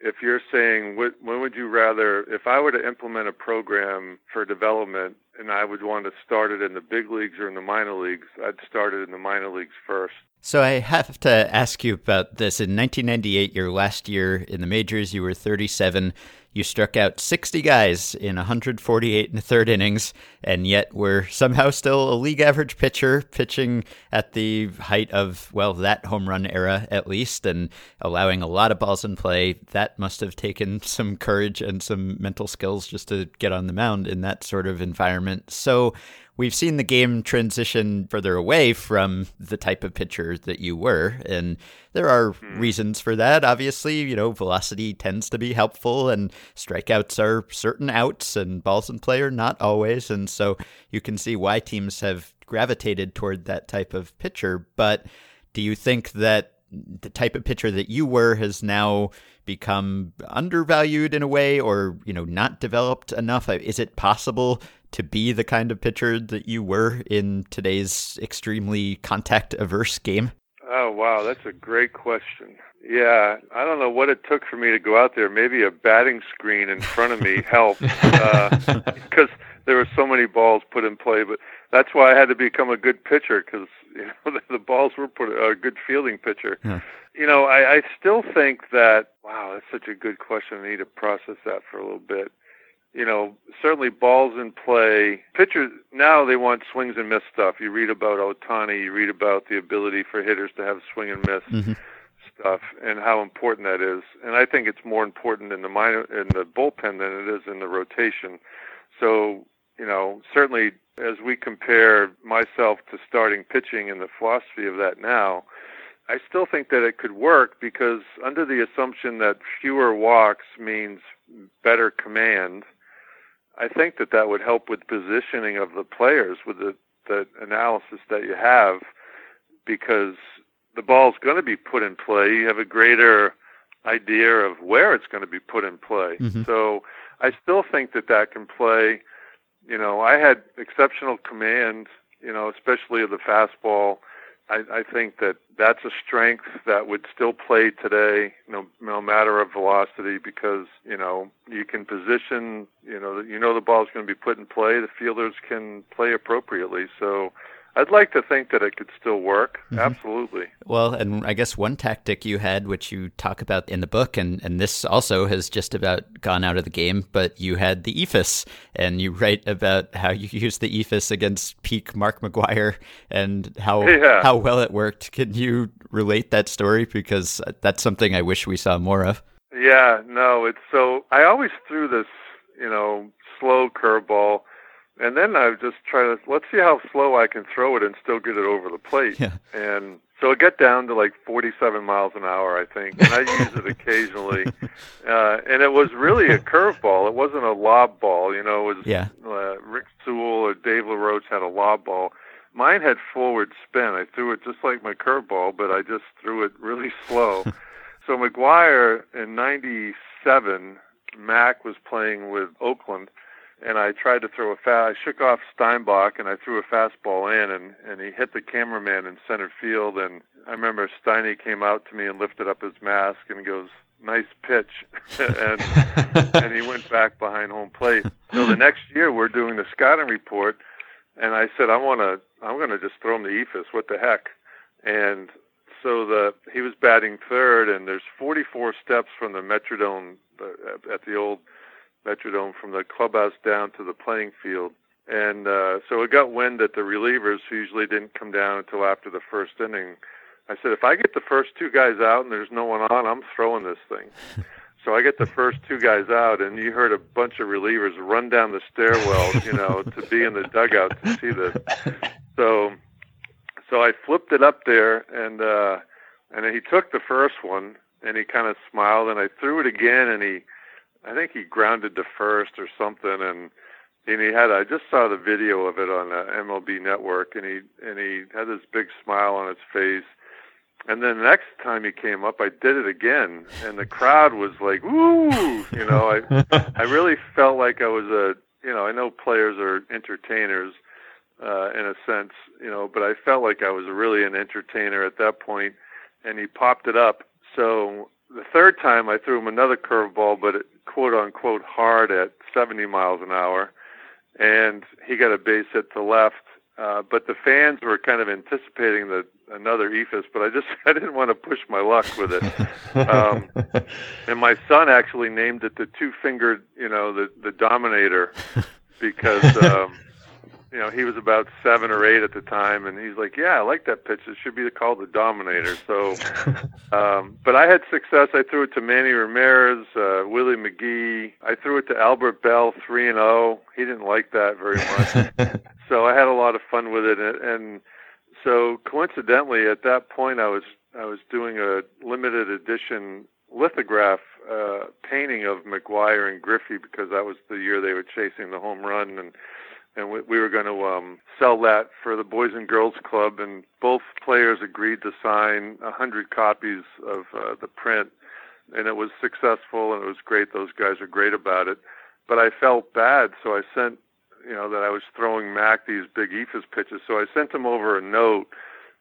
if you're saying what, when would you rather if i were to implement a program for development and i would want to start it in the big leagues or in the minor leagues i'd start it in the minor leagues first so I have to ask you about this. In 1998, your last year in the majors, you were 37. You struck out 60 guys in 148 and a third innings, and yet were somehow still a league average pitcher, pitching at the height of, well, that home run era at least, and allowing a lot of balls in play. That must have taken some courage and some mental skills just to get on the mound in that sort of environment. So, we've seen the game transition further away from the type of pitcher that you were. And there are hmm. reasons for that. Obviously, you know, velocity tends to be helpful, and strikeouts are certain outs, and balls in play are not always. And so you can see why teams have gravitated toward that type of pitcher. But do you think that the type of pitcher that you were has now become undervalued in a way or you know not developed enough is it possible to be the kind of pitcher that you were in today's extremely contact averse game? Oh, wow. That's a great question. Yeah, I don't know what it took for me to go out there. Maybe a batting screen in front of me helped because uh, there were so many balls put in play. But that's why I had to become a good pitcher because you know the, the balls were put a good fielding pitcher. Yeah. You know, I, I still think that wow, that's such a good question. I need to process that for a little bit you know, certainly balls in play. Pitchers now they want swings and miss stuff. You read about Ohtani, you read about the ability for hitters to have swing and miss mm-hmm. stuff, and how important that is. And I think it's more important in the minor in the bullpen than it is in the rotation. So, you know, certainly as we compare myself to starting pitching and the philosophy of that now, I still think that it could work because under the assumption that fewer walks means better command I think that that would help with positioning of the players with the, the analysis that you have because the ball's going to be put in play. You have a greater idea of where it's going to be put in play. Mm-hmm. So I still think that that can play. You know, I had exceptional command, you know, especially of the fastball I, I think that that's a strength that would still play today, no, no matter of velocity, because you know you can position. You know, you know the ball's going to be put in play. The fielders can play appropriately. So I'd like to think that it could still work. Mm-hmm. Absolutely. Well, and I guess one tactic you had, which you talk about in the book, and, and this also has just about gone out of the game, but you had the eephus, and you write about how you used the eephus against peak Mark McGwire and how yeah. how well it worked. Can you relate that story? Because that's something I wish we saw more of. Yeah, no, it's so. I always threw this, you know, slow curveball and then I just try to let's see how slow I can throw it and still get it over the plate. Yeah. And so it got down to like 47 miles an hour, I think, and I use it occasionally. Uh, and it was really a curveball. It wasn't a lob ball. You know, it was yeah. uh, Rip Sewell or Dave LaRoche had a lob ball. Mine had forward spin. I threw it just like my curveball, but I just threw it really slow. so McGwire in '97, Mac was playing with Oakland and I tried to throw a fast. I shook off Steinbach and I threw a fastball in, and and he hit the cameraman in center field. And I remember Steiny came out to me and lifted up his mask and goes, "Nice pitch," and and he went back behind home plate. So the next year we're doing the scouting report, and I said, "I want to, I'm going to just throw him the eephus. What the heck?" And so the he was batting third, and there's 44 steps from the Metrodome uh, at the old Metrodome from the clubhouse down to the playing field. And uh, so it got wind that the relievers, who usually didn't come down until after the first inning, I said, if I get the first two guys out and there's no one on, I'm throwing this thing. so I get the first two guys out, and you heard a bunch of relievers run down the stairwell, you know, to be in the dugout to see this. So, so I flipped it up there, and uh, and he took the first one, and he kind of smiled, and I threw it again, and he I think he grounded to first or something, and and he had I just saw the video of it on the MLB Network, and he and he had this big smile on his face. And then the next time he came up, I did it again, and the crowd was like, "Woo!" You know, I I really felt like I was a you know, I know players are entertainers uh, in a sense, you know, but I felt like I was really an entertainer at that point, and he popped it up. So the third time I threw him another curveball, but it, quote unquote hard at 70 miles an hour, and he got a base hit to left. Uh, but the fans were kind of anticipating the another eephus, but I just I didn't want to push my luck with it. Um, and my son actually named it the two fingered, you know, the the Dominator, because um, you know, he was about seven or eight at the time, and he's like, "Yeah, I like that pitch. It should be called the Dominator." So, um, but I had success. I threw it to Manny Ramirez, uh, Willie McGee. I threw it to Albert Belle, three and zero. Oh. He didn't like that very much. so I had a lot of fun with it, and, and so coincidentally, at that point, I was I was doing a limited edition lithograph uh, painting of McGwire and Griffey because that was the year they were chasing the home run and and we, we were going to um, sell that for the Boys and Girls Club, and both players agreed to sign a hundred copies of uh, the print, and it was successful, and it was great. Those guys are great about it, but I felt bad, so I sent, you know, that I was throwing Mac these big eephus pitches, so I sent him over a note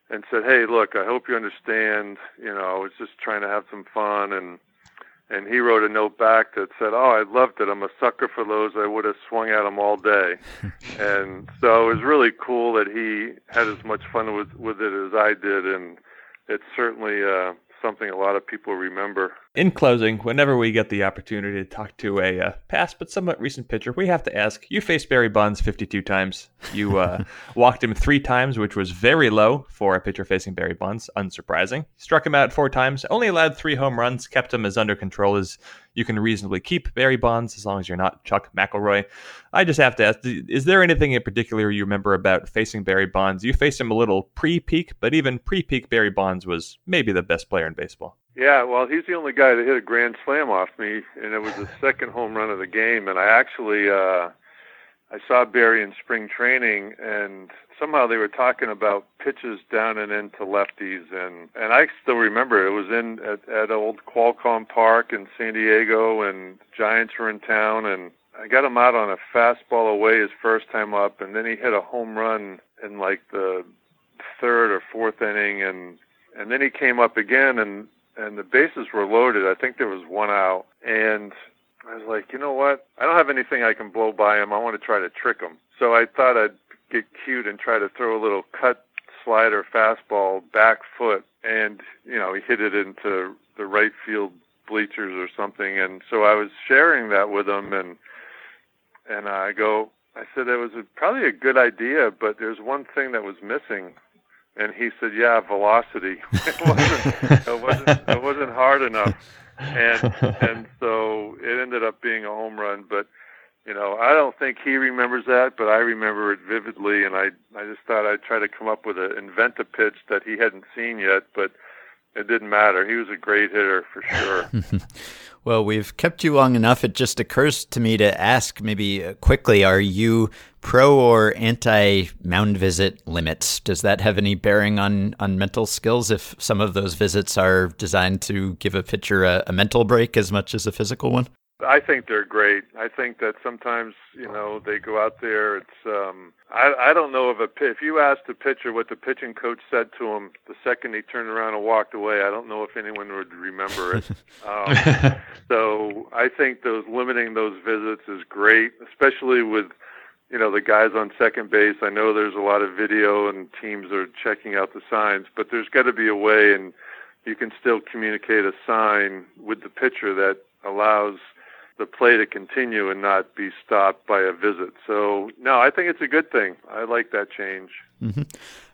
and said, "Hey, look, I hope you understand. You know, I was just trying to have some fun and." And he wrote a note back that said, "Oh, I loved it. I'm a sucker for those. I would have swung at them all day." and so it was really cool that he had as much fun with with it as I did, and it's certainly uh, something a lot of people remember. In closing, whenever we get the opportunity to talk to a uh, past but somewhat recent pitcher, we have to ask: You faced Barry Bonds 52 times. You uh, walked him three times, which was very low for a pitcher facing Barry Bonds. Unsurprising. Struck him out four times. Only allowed three home runs. Kept him as under control as you can reasonably keep Barry Bonds, as long as you're not Chuck McElroy. I just have to ask: Is there anything in particular you remember about facing Barry Bonds? You faced him a little pre-peak, but even pre-peak, Barry Bonds was maybe the best player in baseball. Yeah, well, he's the only guy that hit a grand slam off me, and it was the second home run of the game. And I actually, uh, I saw Barry in spring training, and somehow they were talking about pitches down and into lefties, and and I still remember it was in at, at old Qualcomm Park in San Diego, and Giants were in town, and I got him out on a fastball away his first time up, and then he hit a home run in like the third or fourth inning, and and then he came up again, and and the bases were loaded. I think there was one out, and I was like, you know what? I don't have anything I can blow by him. I want to try to trick him. So I thought I'd get cute and try to throw a little cut slider fastball back foot, and you know he hit it into the right field bleachers or something. And so I was sharing that with him, and and I go, I said it was a, probably a good idea, but there's one thing that was missing and he said, "Yeah, velocity. it wasn't. it wasn't. It wasn't hard enough." And and so it ended up being a home run. But you know, I don't think he remembers that, but I remember it vividly. And I I just thought I'd try to come up with a invent a pitch that he hadn't seen yet, but it didn't matter. He was a great hitter for sure. Well, we've kept you long enough. It just occurs to me to ask maybe uh, quickly are you pro or anti mound visit limits? Does that have any bearing on, on mental skills if some of those visits are designed to give a pitcher a, a mental break as much as a physical one? I think they're great. I think that sometimes you know they go out there. It's um, I I don't know if a if you asked the pitcher what the pitching coach said to him the second he turned around and walked away, I don't know if anyone would remember it. um, so I think those limiting those visits is great, especially with you know the guys on second base. I know there's a lot of video and teams are checking out the signs, but there's got to be a way and you can still communicate a sign with the pitcher that allows the play to continue and not be stopped by a visit. So, no, I think it's a good thing. I like that change. Mm-hmm.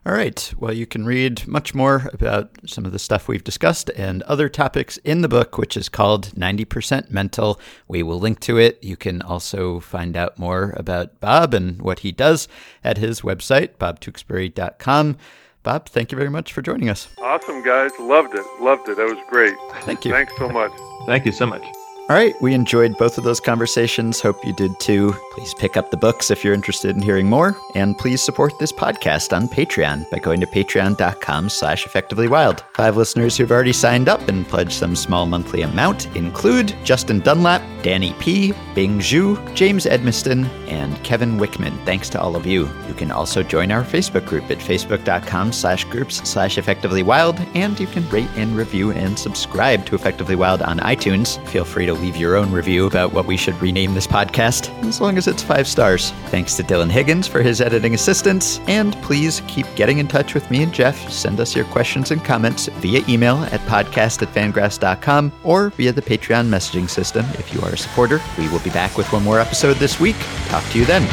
All right. Well, you can read much more about some of the stuff we've discussed and other topics in the book, which is called 90% Mental. We will link to it. You can also find out more about Bob and what he does at his website, bobtewksbury.com. Bob, thank you very much for joining us. Awesome, guys. Loved it. Loved it. That was great. Thank you. Thanks so much. Thank you so much. All right, we enjoyed both of those conversations. Hope you did too. Please pick up the books if you're interested in hearing more, and please support this podcast on Patreon by going to patreon.com slash effectivelywild. Five listeners who've already signed up and pledged some small monthly amount include Justin Dunlap, Danny P., Bing Zhu, James Edmiston, and Kevin Wickman. Thanks to all of you. You can also join our Facebook group at facebook.com slash groups slash effectivelywild, and you can rate and review and subscribe to Effectively Wild on iTunes. Feel free to leave your own review about what we should rename this podcast, as long as it's five stars. Thanks to Dylan Higgins for his editing assistance, and please keep getting in touch with me and Jeff. Send us your questions and comments via email at podcast at fangraphs.com or via the Patreon messaging system if you are a supporter. We will be back with one more episode this week. Talk to you then.